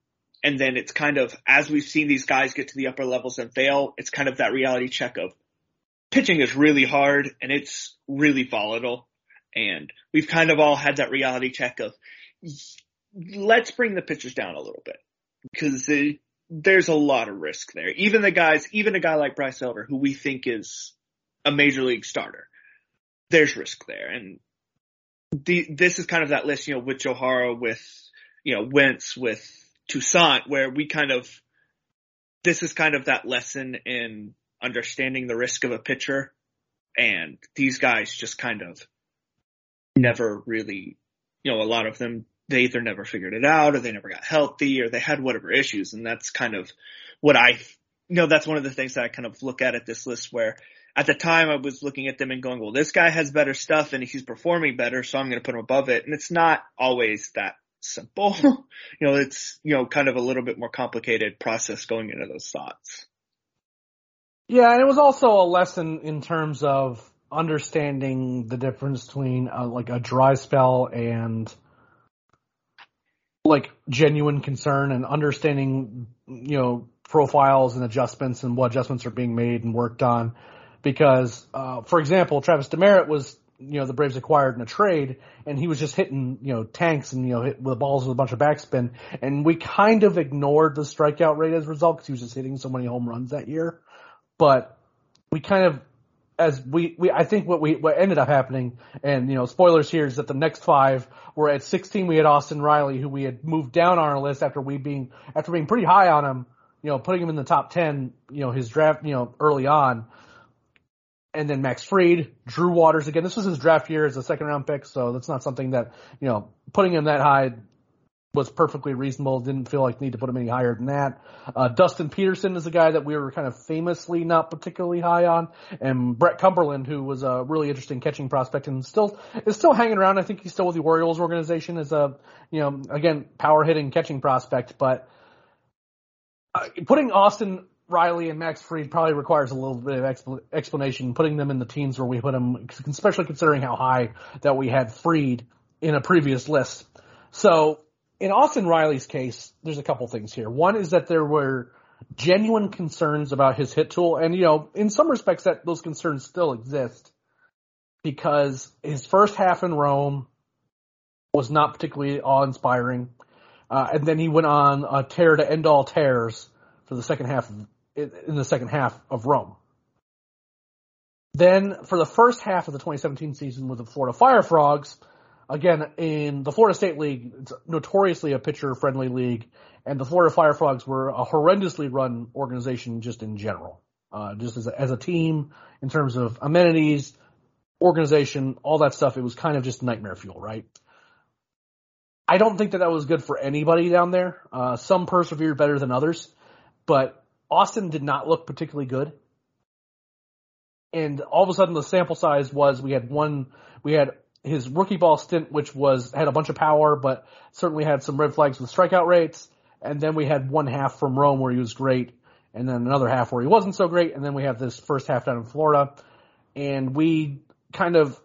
And then it's kind of, as we've seen these guys get to the upper levels and fail, it's kind of that reality check of pitching is really hard and it's really volatile. And we've kind of all had that reality check of let's bring the pitchers down a little bit because there's a lot of risk there. Even the guys, even a guy like Bryce Elder, who we think is a major league starter, there's risk there. And the, this is kind of that list, you know, with Gohara, with, you know, Wentz, with Toussaint, where we kind of, this is kind of that lesson in understanding the risk of a pitcher. And these guys just kind of never really, you know, a lot of them, they either never figured it out or they never got healthy or they had whatever issues. And that's kind of what I, you know, that's one of the things that I kind of look at at this list where at the time I was looking at them and going, well, this guy has better stuff and he's performing better. So I'm going to put him above it. And it's not always that simple. you know, it's, you know, kind of a little bit more complicated process going into those thoughts. Yeah, and it was also a lesson in terms of understanding the difference between uh, like a dry spell and like genuine concern and understanding you know profiles and adjustments and what adjustments are being made and worked on. Because uh for example Travis Demeritt was you know the Braves acquired in a trade and he was just hitting you know tanks and you know hit with balls with a bunch of backspin. And we kind of ignored the strikeout rate as a result because he was just hitting so many home runs that year. But we kind of as we, we I think what we what ended up happening and you know spoilers here is that the next five were at 16 we had Austin Riley who we had moved down on our list after we being after being pretty high on him you know putting him in the top 10 you know his draft you know early on and then Max Fried, Drew Waters again. This was his draft year as a second round pick, so that's not something that you know putting him that high was perfectly reasonable. Didn't feel like need to put him any higher than that. Uh, Dustin Peterson is a guy that we were kind of famously not particularly high on, and Brett Cumberland, who was a really interesting catching prospect and still is still hanging around. I think he's still with the Orioles organization as a you know again power hitting catching prospect, but uh, putting Austin Riley and Max Fried probably requires a little bit of expl- explanation. Putting them in the teams where we put them, especially considering how high that we had Fried in a previous list. So in Austin Riley's case, there's a couple things here. One is that there were genuine concerns about his hit tool, and you know, in some respects, that those concerns still exist because his first half in Rome was not particularly awe-inspiring, uh, and then he went on a tear to end all tears for the second half of, in the second half of Rome. Then for the first half of the 2017 season with the Florida Fire Frogs, again, in the Florida State League, it's notoriously a pitcher friendly league, and the Florida Fire Frogs were a horrendously run organization just in general. Uh, just as a, as a team, in terms of amenities, organization, all that stuff, it was kind of just nightmare fuel, right? I don't think that that was good for anybody down there. Uh, some persevered better than others, but Austin did not look particularly good. And all of a sudden the sample size was we had one, we had his rookie ball stint, which was had a bunch of power, but certainly had some red flags with strikeout rates. And then we had one half from Rome where he was great, and then another half where he wasn't so great, and then we have this first half down in Florida, and we kind of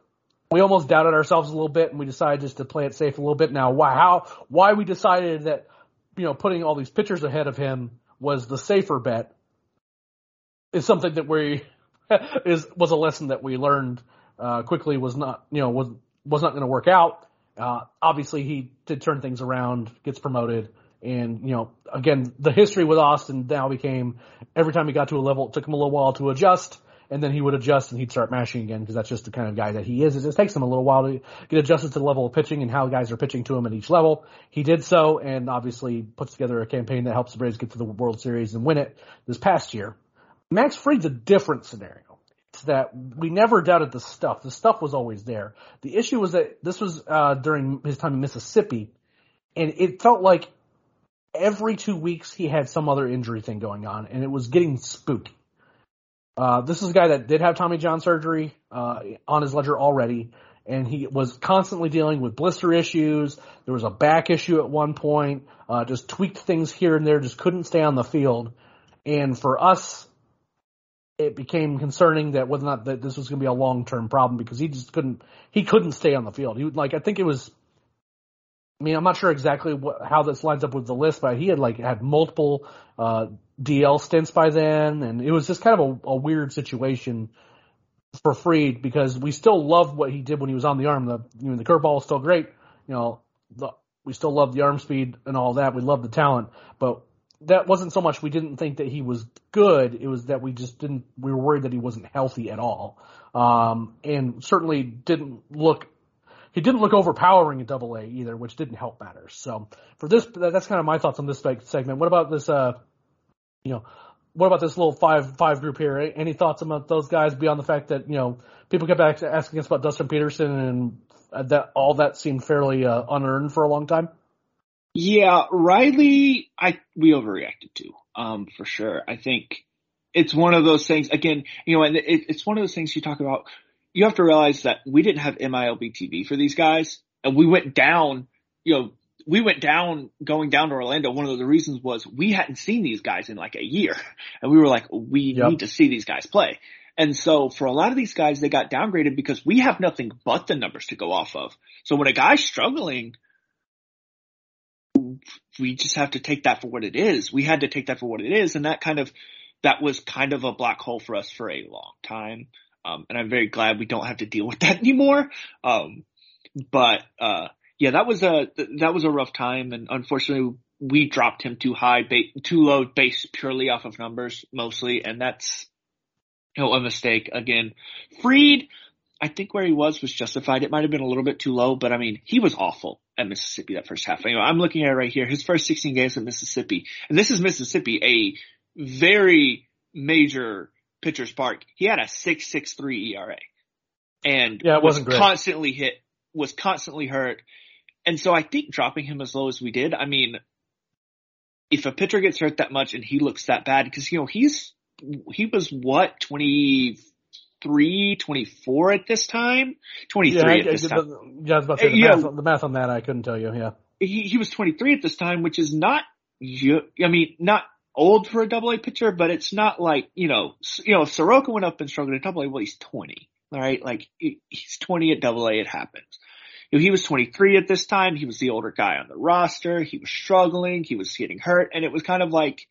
we almost doubted ourselves a little bit, and we decided just to play it safe a little bit. Now, why how why we decided that you know putting all these pitchers ahead of him was the safer bet is something that we is was a lesson that we learned uh, quickly was not, you know, was was not going to work out. Uh, obviously, he did turn things around, gets promoted, and you know, again, the history with Austin now became every time he got to a level, it took him a little while to adjust, and then he would adjust and he'd start mashing again because that's just the kind of guy that he is. It just takes him a little while to get adjusted to the level of pitching and how guys are pitching to him at each level. He did so, and obviously puts together a campaign that helps the Braves get to the World Series and win it this past year. Max Fried's a different scenario that we never doubted the stuff. The stuff was always there. The issue was that this was uh, during his time in Mississippi, and it felt like every two weeks he had some other injury thing going on, and it was getting spooky. Uh, this is a guy that did have Tommy John surgery uh, on his ledger already, and he was constantly dealing with blister issues. There was a back issue at one point, uh, just tweaked things here and there, just couldn't stay on the field. And for us, it became concerning that whether or not that this was going to be a long term problem because he just couldn't he couldn't stay on the field. He like I think it was. I mean, I'm not sure exactly what, how this lines up with the list, but he had like had multiple uh, DL stints by then, and it was just kind of a, a weird situation for Fried because we still loved what he did when he was on the arm. The you know the curveball is still great. You know, the, we still love the arm speed and all that. We love the talent, but that wasn't so much we didn't think that he was good. It was that we just didn't. We were worried that he wasn't healthy at all, um, and certainly didn't look. He didn't look overpowering in Double A either, which didn't help matters. So for this, that's kind of my thoughts on this segment. What about this? Uh, you know, what about this little five five group here? Any thoughts about those guys beyond the fact that you know people kept asking us about Dustin Peterson and that all that seemed fairly uh, unearned for a long time? Yeah, Riley, I we overreacted to, um, for sure. I think it's one of those things. Again, you know, and it, it's one of those things you talk about. You have to realize that we didn't have MILB TV for these guys, and we went down. You know, we went down going down to Orlando. One of the reasons was we hadn't seen these guys in like a year, and we were like, we yep. need to see these guys play. And so for a lot of these guys, they got downgraded because we have nothing but the numbers to go off of. So when a guy's struggling, we just have to take that for what it is. We had to take that for what it is, and that kind of that was kind of a black hole for us for a long time. Um, and I'm very glad we don't have to deal with that anymore. Um, but uh, yeah, that was a that was a rough time, and unfortunately, we dropped him too high, ba- too low, based purely off of numbers mostly, and that's you know, a mistake again. Fried, I think where he was was justified. It might have been a little bit too low, but I mean, he was awful at Mississippi that first half. I'm looking at it right here. His first 16 games at Mississippi, and this is Mississippi, a very major pitcher's park. He had a 6.63 ERA, and yeah, it wasn't was constantly hit, was constantly hurt. and so I think dropping him as low as we did, I mean, if a pitcher gets hurt that much and he looks that bad, because you know he's he was what 23, 24 at this time, twenty three yeah, at this I, time. Yeah, I was about to say the, Yeah. math, the math on that I couldn't tell you. Yeah, He he was twenty three at this time, which is not. I mean, not old for a double A pitcher, but it's not like you know you know if Soroka went up and struggled at double A, well he's twenty, all right, like he's twenty at double A, it happens. You know, he was 23 at this time. He was the older guy on the roster. He was struggling. He was getting hurt. And it was kind of like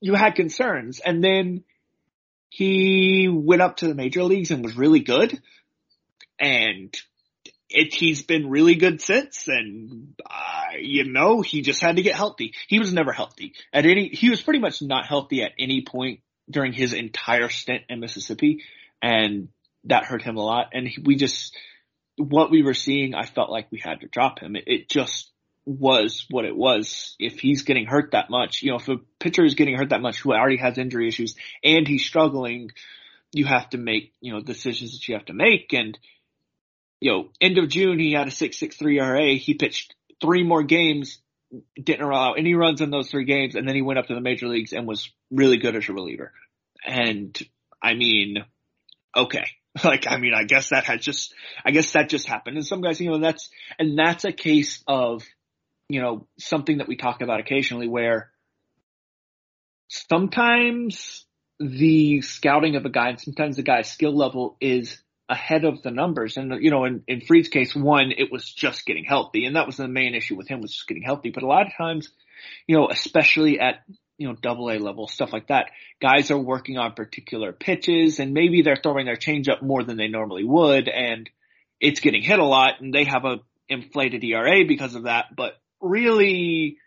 you had concerns. And then he went up to the major leagues and was really good. And it, he's been really good since. And, uh, you know, he just had to get healthy. He was never healthy at any, he was pretty much not healthy at any point during his entire stint in Mississippi. And that hurt him a lot. And we just, what we were seeing, I felt like we had to drop him. It, it just was what it was. If he's getting hurt that much, you know, if a pitcher is getting hurt that much who already has injury issues and he's struggling, you have to make, you know, decisions that you have to make. And, you know, end of June, he had a 6.63 ERA. He pitched three more games, didn't allow any runs in those three games. And then he went up to the major leagues and was really good as a reliever. And I mean, okay. Like, I mean, I guess that had just, I guess that just happened. And some guys, you know, that's, and that's a case of, you know, something that we talk about occasionally where sometimes the scouting of a guy and sometimes the guy's skill level is ahead of the numbers. And, you know, in, in Fried's case, one, it was just getting healthy. And that was the main issue with him was just getting healthy. But a lot of times, you know, especially at, you know, double A level, stuff like that, guys are working on particular pitches and maybe they're throwing their changeup more than they normally would. And it's getting hit a lot and they have a inflated ERA because of that. But really,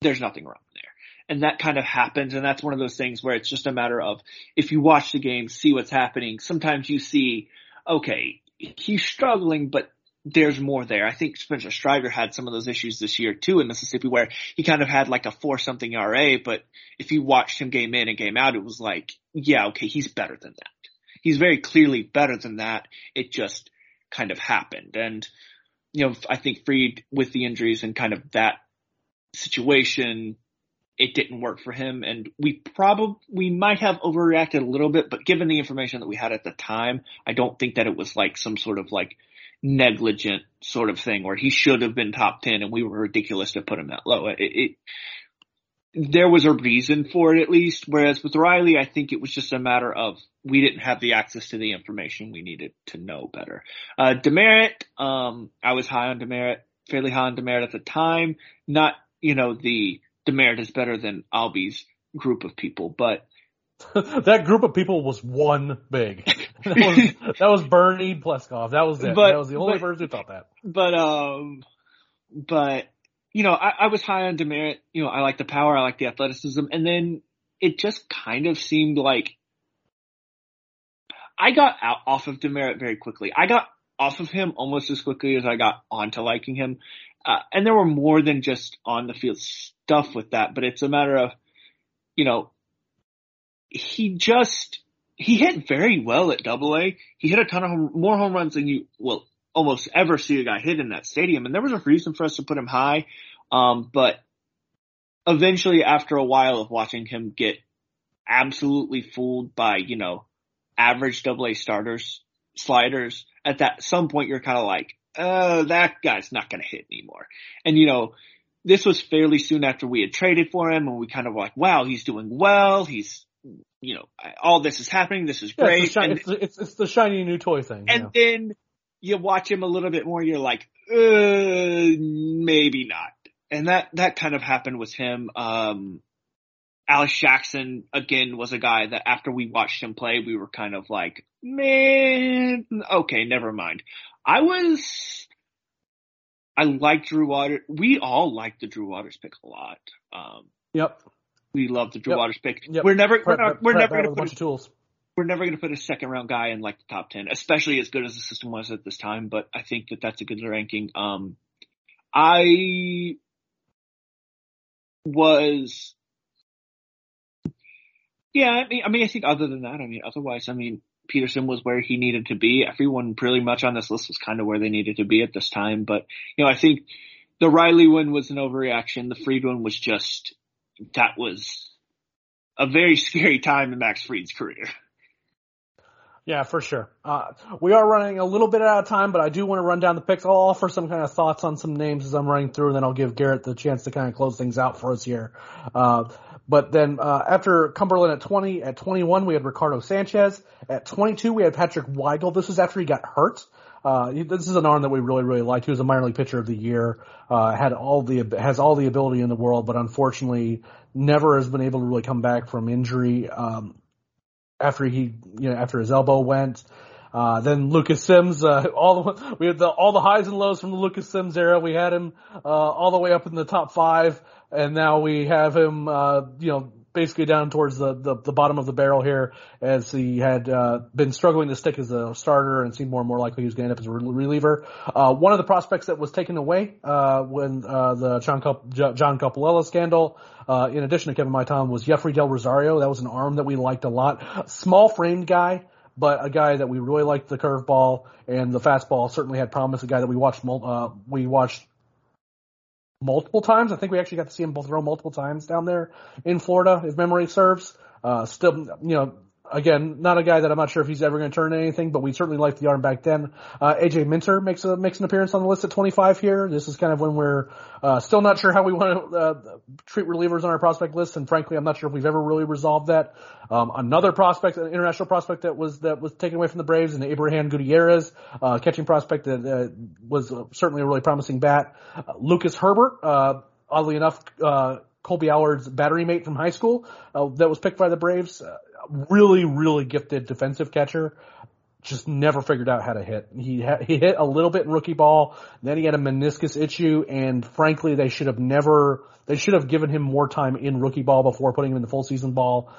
there's nothing wrong there. And that kind of happens. And that's one of those things where it's just a matter of if you watch the game, see what's happening. Sometimes you see, okay, he's struggling, but there's more there. I think Spencer Strider had some of those issues this year too in Mississippi where he kind of had like a four something RA, but if you watched him game in and game out, it was like, yeah, okay, he's better than that. He's very clearly better than that. It just kind of happened. And, you know, I think Fried with the injuries and kind of that situation, it didn't work for him. And we probably, we might have overreacted a little bit, but given the information that we had at the time, I don't think that it was like some sort of like negligent sort of thing where he should have been top 10 and we were ridiculous to put him that low. It, it, there was a reason for it at least. Whereas with Riley, I think it was just a matter of we didn't have the access to the information we needed to know better. Uh, Demeritt, um, I was high on Demeritt, fairly high on Demeritt at the time. Not, you know, the Demeritt is better than Albies group of people, but that group of people was one big. That was, that was Bernie Pleskoff. That was it. But- that was the only but- person who thought that. but um but you know I, I was high on Demeritt. You know i like the power i like the athleticism. And then it just kind of seemed like i got out off of Demeritt very quickly. I got off of him almost as quickly as i got onto liking him. Uh, and there were more than just on the field stuff with that but it's a matter of you know he just he hit very well at double a. He hit a ton of home, more home runs than you will almost ever see a guy hit in that stadium. And there was a reason for us to put him high. Um, but eventually after a while of watching him get absolutely fooled by, you know, average double A starters, sliders, at that some point you're kind of like, uh, that guy's not going to hit anymore. And you know, this was fairly soon after we had traded for him and we kind of were like, wow, he's doing well. He's, you know, all this is happening. This is Yeah, great. it's, the shi- And- it's, it's, it's the shiny new toy thing. and yeah. then you watch him a little bit more, you're like, uh, maybe not. And that, that kind of happened with him. Um, Alex Jackson again was a guy that after we watched him play, we were kind of like, man, okay, never mind. I was, I liked Drew Waters. We all liked the Drew Waters pick a lot. Um, Yep. we love the Drew Yep. Waters pick. Yep. We're never, we're, not, we're never going to put bunch of tools. We're never going to put a second round guy in like the top 10, especially as good as the system was at this time, but I think that that's a good ranking. Um, I was, yeah, I mean, I mean, I think other than that, I mean, otherwise, I mean, Peterson was where he needed to be. Everyone pretty much on this list was kind of where they needed to be at this time. But, you know, I think the Riley win was an overreaction. The Fried one was just, that was a very scary time in Max Fried's career. Yeah, for sure. Uh, we are running a little bit out of time, but I do want to run down the picks. I'll offer some kind of thoughts on some names as I'm running through, and then I'll give Garrett the chance to kind of close things out for us here. Uh, but then uh, after Cumberland at 20, at 21 we had Ricardo Sanchez. At 22 we had Patrick Weigel. This was after he got hurt. Uh, this is an arm that we really, really liked. He was a minor league pitcher of the year. Uh, had all the has all the ability in the world, but unfortunately never has been able to really come back from injury. Um, after he, you know, after his elbow went. Uh, then Lucas Sims, uh, all the, we had the, all the highs and lows from the Lucas Sims era. We had him, uh, all the way up in the top five, and now we have him, uh, you know, basically down towards the, the, the, bottom of the barrel here as he had uh, been struggling to stick as a starter and seemed more and more likely he was going to end up as a reliever. Uh, one of the prospects that was taken away uh, when uh, the John, Cup, John Coppolella scandal, uh, in addition to Kevin Maitan, was Jeffrey Del Rosario. That was an arm that we liked a lot. Small framed guy, but a guy that we really liked the curveball and the fastball certainly had promise. A guy that we watched, uh, we watched multiple times. I think we actually got to see him both throw multiple times down there in Florida, if memory serves. Uh, still, you know, again, not a guy that I'm not sure if he's ever going to turn anything, but we certainly liked the arm back then. Uh, AJ Minter makes a, makes an appearance on the list at 25 here. This is kind of when we're, uh, still not sure how we want to, uh, treat relievers on our prospect list. And frankly, I'm not sure if we've ever really resolved that. Um, another prospect, an international prospect that was, that was taken away from the Braves and Abraham Gutierrez, uh, catching prospect that, uh, was certainly a really promising bat. Uh, Lucas Herbert, uh, oddly enough, uh, Kolby Allard's battery mate from high school uh, that was picked by the Braves. Uh, really, really gifted defensive catcher. Just never figured out how to hit. He ha- he hit a little bit in rookie ball. Then he had a meniscus issue, and frankly, they should have never. They should have given him more time in rookie ball before putting him in the full season ball.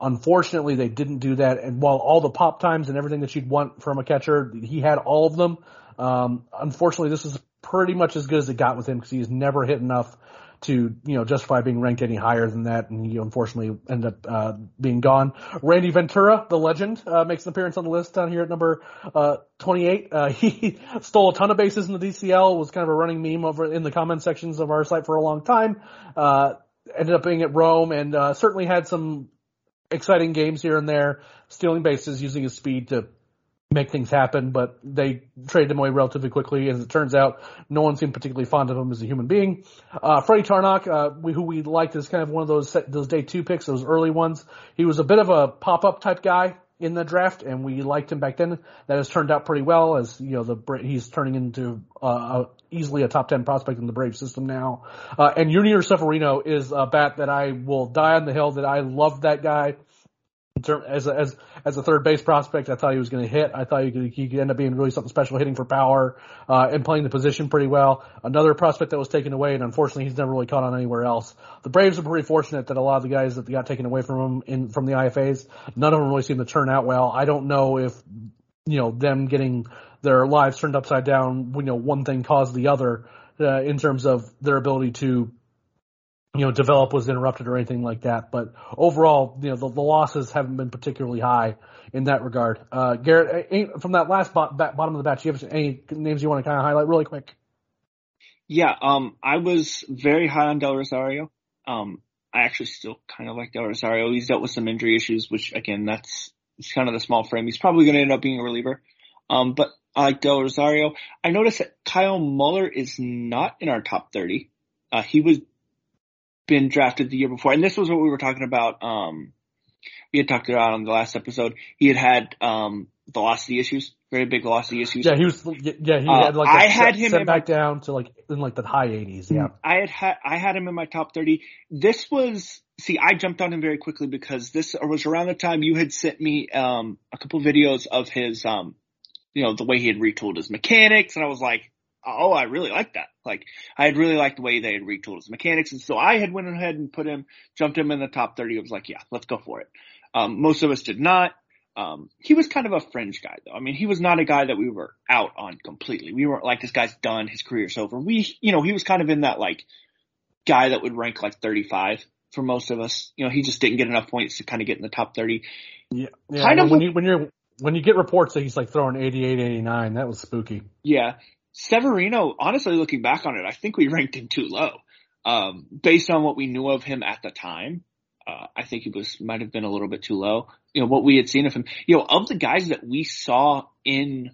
Unfortunately, they didn't do that. And while all the pop times and everything that you'd want from a catcher, he had all of them. Um, unfortunately, this is pretty much as good as it got with him because he's never hit enough to you know justify being ranked any higher than that, and he unfortunately ended up uh, being gone. Randy Ventura, the legend, uh, makes an appearance on the list down here at number uh, 28. Uh, he stole a ton of bases in the DCL, was kind of a running meme over in the comment sections of our site for a long time. Uh, ended up being at Rome and uh, certainly had some exciting games here and there, stealing bases, using his speed to make things happen, but they traded him away relatively quickly. As it turns out, no one seemed particularly fond of him as a human being. Uh, Freddy Tarnok, uh, we, who we liked as kind of one of those those day two picks, those early ones. He was a bit of a pop up type guy in the draft, and we liked him back then. That has turned out pretty well, as you know, the he's turning into uh, easily a top ten prospect in the Brave system now. Uh, and Junior Severino is a bat that I will die on the hill that I love that guy as a, as as a third base prospect, I thought he was going to hit. I thought he could, he could end up being really something special, hitting for power uh, and playing the position pretty well. Another prospect that was taken away, and unfortunately, he's never really caught on anywhere else. The Braves are pretty fortunate that a lot of the guys that got taken away from them in from the IFAs, none of them really seem to turn out well. I don't know if you know them getting their lives turned upside down. You know, one thing caused the other uh, in terms of their ability to you know, develop was interrupted or anything like that. But overall, you know, the, the losses haven't been particularly high in that regard. Uh, Garrett, from that last bottom of the batch, you have any names you want to kind of highlight really quick? Yeah, um, I was very high on Del Rosario. Um, I actually still kind of like Del Rosario. He's dealt with some injury issues, which again, that's it's kind of the small frame. He's probably going to end up being a reliever. Um, but I like Del Rosario. I noticed that Kyle Muller is not in our top 30. Uh, he was been drafted the year before, and this was what we were talking about. Um, we had talked about on the last episode. He had had um, velocity issues, very big velocity issues. Yeah, he was. Yeah, he uh, had like. I had him sent back my, down to like in like the high 80s. Yeah, I had had I had him in my top 30. This was see, I jumped on him very quickly because this was around the time you had sent me um, a couple videos of his um, you know, the way he had retooled his mechanics, and I was like, oh, I really like that. Like, I had really liked the way they had retooled his mechanics. And so I had went ahead and put him, jumped him in the top 30. I was like, yeah, let's go for it. Um, most of us did not. Um, he was kind of a fringe guy though. I mean, he was not a guy that we were out on completely. We weren't like, this guy's done, his career's over. We, you know, he was kind of in that like guy that would rank like 35 for most of us. You know, he just didn't get enough points to kind of get in the top 30. Yeah. yeah kind of when, you, when you're, when you get reports that he's like throwing 88, 89, that was spooky. Yeah. Severino, honestly, looking back on it, I think we ranked him too low. Um, based on what we knew of him at the time, uh, I think he was, might have been a little bit too low. You know, what we had seen of him, you know, of the guys that we saw in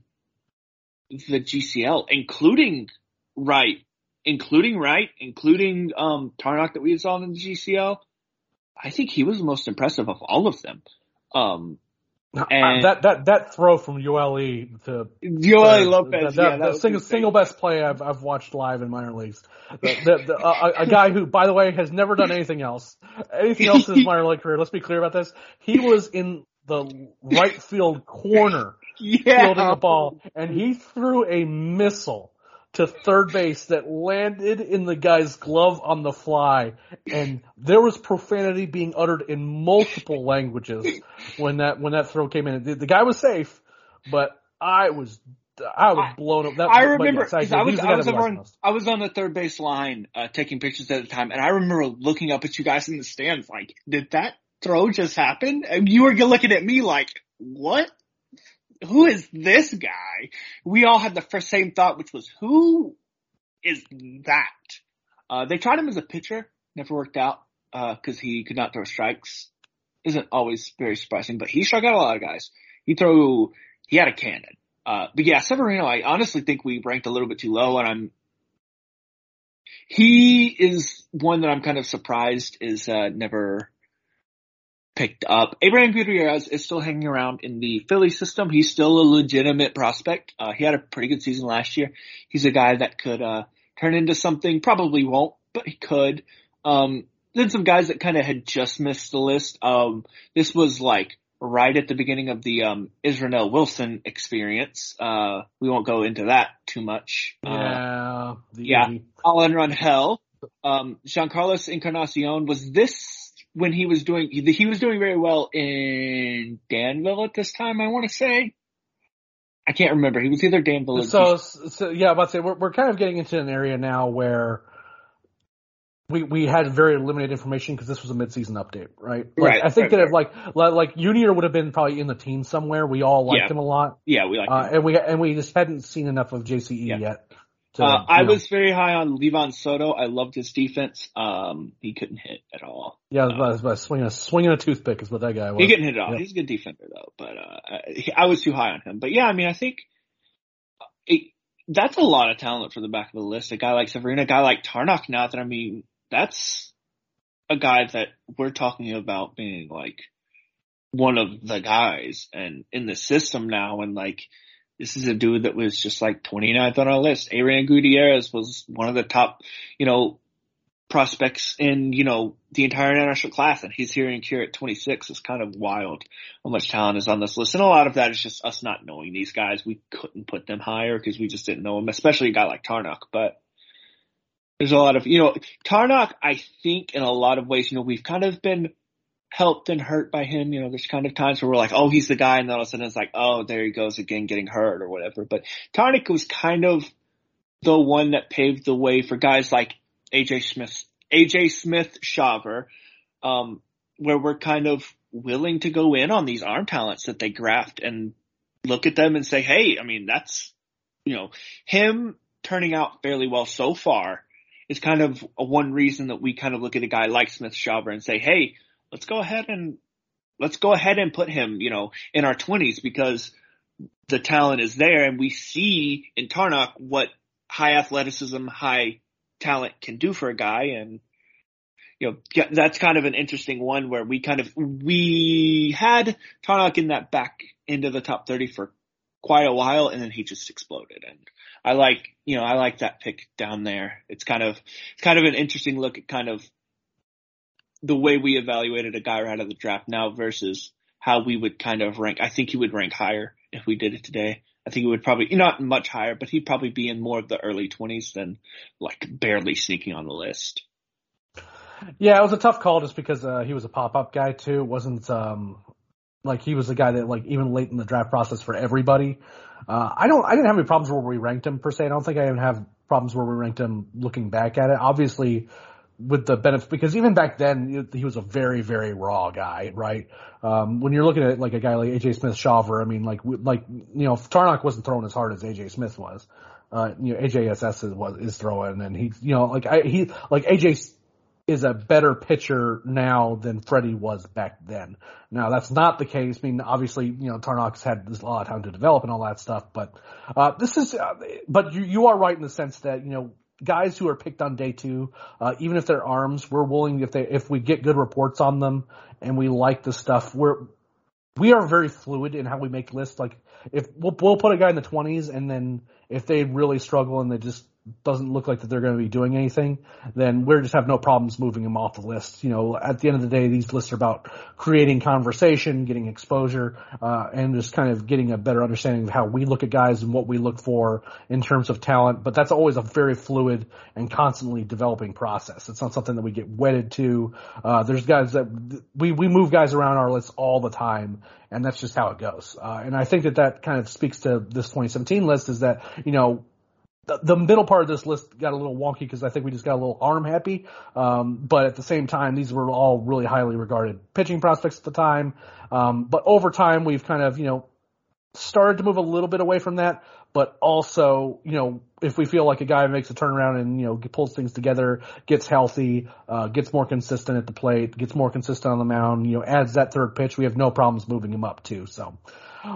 the GCL, including Wright, including Wright, including, um, Tarnok that we had saw in the GCL, I think he was the most impressive of all of them. Um, and that that that throw from Ule to Ule uh, Lopez, that, yeah, that, the single, single best play I've I've watched live in minor leagues. The, the, the, uh, a guy who, by the way, has never done anything else, anything else in his minor league career. Let's be clear about this. He was in the right field corner yeah. fielding a ball, and he threw a missile to third base that landed in the guy's glove on the fly, and there was profanity being uttered in multiple languages when that when that throw came in. The, the guy was safe, but I was I was blown up. That, I remember yes, I, I, was I was, on, I was on the third base line uh, taking pictures at the time, and I remember looking up at you guys in the stands like, did that throw just happen? And you were looking at me like, what? Who is this guy? We all had the first same thought, which was, who is that? Uh, they tried him as a pitcher, never worked out, uh, cause he could not throw strikes. Isn't always very surprising, but he struck out a lot of guys. He threw, he had a cannon. Uh, but yeah, Severino, I honestly think we ranked a little bit too low and I'm, he is one that I'm kind of surprised is, uh, never, picked up. Abraham Gutierrez is still hanging around in the Philly system. He's still a legitimate prospect. Uh, he had a pretty good season last year. He's a guy that could, uh, turn into something. Probably won't, but he could. Um, then some guys that kind of had just missed the list. Um, this was like right at the beginning of the, um, Isranel Wilson experience. Uh, we won't go into that too much. Uh, yeah. yeah. Alan Rangel. Um, Jean Carlos Encarnacion was this when he was doing, he, he was doing very well in Danville at this time, I want to say. I can't remember. He was either Danville or so, so yeah, I'm about to say we're we're kind of getting into an area now where we we had very limited information because this was a midseason update, right? Like, right. I think right, that if like like, like Junior would have been probably in the team somewhere. We all liked Yeah. him a lot, Yeah, we like uh, him. and we and we just hadn't seen enough of JCE Yeah. yet. To, Uh, I know- was very high on Livan Soto. I loved his defense. Um, he couldn't hit at all. yeah, I was about, I was about swinging a swinging a toothpick is what that guy was. He couldn't hit at all. Yeah. He's a good defender though, but uh, I- I was too high on him. But yeah, I mean, I think it, that's a lot of talent for the back of the list. A guy like Severino, a guy like Tarnok. Now that I mean, that's a guy that we're talking about being like one of the guys and in the system now, and like this is a dude that was just like 29th on our list. Aaron Gutierrez was one of the top, you know, prospects in, you know, the entire international class and he's here in Cure at 26 It's kind of wild how much talent is on this list. And a lot of that is just us not knowing these guys. We couldn't put them higher because we just didn't know them, especially a guy like Tarnok, but there's a lot of, you know, Tarnok, I think in a lot of ways, you know, we've kind of been helped and hurt by him. You know, there's kind of times where we're like, oh, he's the guy. And then all of a sudden it's like, oh, there he goes again getting hurt or whatever. But Tarnok was kind of the one that paved the way for guys like AJ Smith, AJ Smith Shawver, um, where we're kind of willing to go in on these arm talents that they graft and look at them and say, hey, I mean, that's, you know, him turning out fairly well so far is kind of one reason that we kind of look at a guy like Smith Shawver and say, hey, let's go ahead and let's go ahead and put him, you know, in our twenties because the talent is there and we see in Tarnok what high athleticism, high talent can do for a guy and you know, that's kind of an interesting one where we kind of, we had Tarnok in that back into the top 30 for quite a while and then he just exploded and I like, you know, I like that pick down there. It's kind of, it's kind of an interesting look at kind of the way we evaluated a guy right out of the draft now versus how we would kind of rank. I think he would rank higher if we did it today. I think he would probably not much higher, but he'd probably be in more of the early twenties than like barely sneaking on the list. Yeah, it was a tough call just because uh, he was a pop up guy too. It wasn't um, like he was a guy that like even late in the draft process for everybody. Uh, I don't I didn't have any problems where we ranked him per se. I don't think I even have problems where we ranked him looking back at it. Obviously, with the benefit because even back then he was a very very raw guy, right? Um, when you're looking at like a guy like AJ Smith Shawver, I mean like like you know Tarnok wasn't throwing as hard as AJ Smith was. Uh, you know AJSS is was is throwing and he you know like I he like AJ is a better pitcher now than Freddy was back then. Now that's not the case. I mean, obviously, you know, Tarnok's had a lot of time to develop and all that stuff, but, uh, this is, uh, but you, you are right in the sense that, you know, guys who are picked on day two, uh, even if they're arms, we're willing if they if we get good reports on them and we like the stuff, we're we are very fluid in how we make lists. Like if we'll, we'll put a guy in the twenties and then if they really struggle and they just doesn't look like that they're going to be doing anything, then we're just have no problems moving them off the list. You know, at the end of the day, these lists are about creating conversation, getting exposure, uh, and just kind of getting a better understanding of how we look at guys and what we look for in terms of talent. But that's always a very fluid and constantly developing process. It's not something that we get wedded to. Uh, there's guys that we, we move guys around our lists all the time and that's just how it goes. Uh, and I think that that kind of speaks to this 2017 list is that, you know, the, middle part of this list got a little wonky because I think we just got a little arm happy. Um, but at the same time, these were all really highly regarded pitching prospects at the time. Um, but over time, we've kind of, you know, started to move a little bit away from that, but also, you know, if we feel like a guy makes a turnaround and, you know, pulls things together, gets healthy, uh, gets more consistent at the plate, gets more consistent on the mound, you know, adds that third pitch, we have no problems moving him up too. So,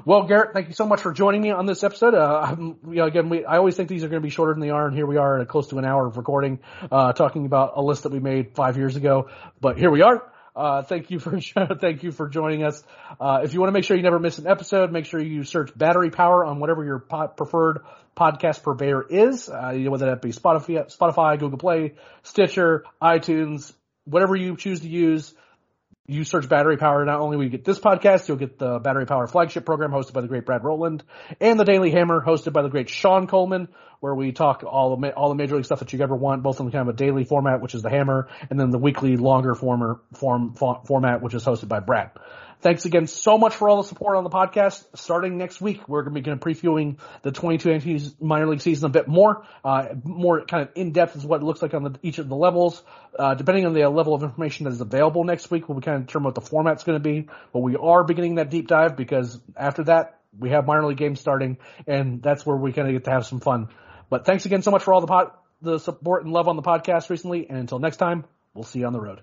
well, Garrett, thank you so much for joining me on this episode. Uh, you know, again, we, I always think these are going to be shorter than they are, and here we are at close to an hour of recording, uh, talking about a list that we made five years ago. But here we are. Uh, thank you for thank you for joining us. Uh, if you want to make sure you never miss an episode, make sure you search Battery Power on whatever your preferred podcast purveyor is. Uh, whether that be Spotify, Spotify, Google Play, Stitcher, iTunes, whatever you choose to use you search Battery Power, not only will you get this podcast, you'll get the Battery Power flagship program hosted by the great Brad Rowland and the Daily Hammer hosted by the great Sean Coleman, where we talk all the, all the major league stuff that you ever want, both in kind of a daily format, which is the Hammer, and then the weekly longer former, form, format, which is hosted by Brad. Thanks again so much for all the support on the podcast. Starting next week, we're going to be kind of previewing the 22 minor league season a bit more, uh, more kind of in depth is what it looks like on the, each of the levels. Uh, depending on the level of information that is available next week, we'll be kind of determine what the format's going to be. But we are beginning that deep dive because after that, we have minor league games starting, and that's where we kind of get to have some fun. But thanks again so much for all the pot, the support and love on the podcast recently. And until next time, we'll see you on the road.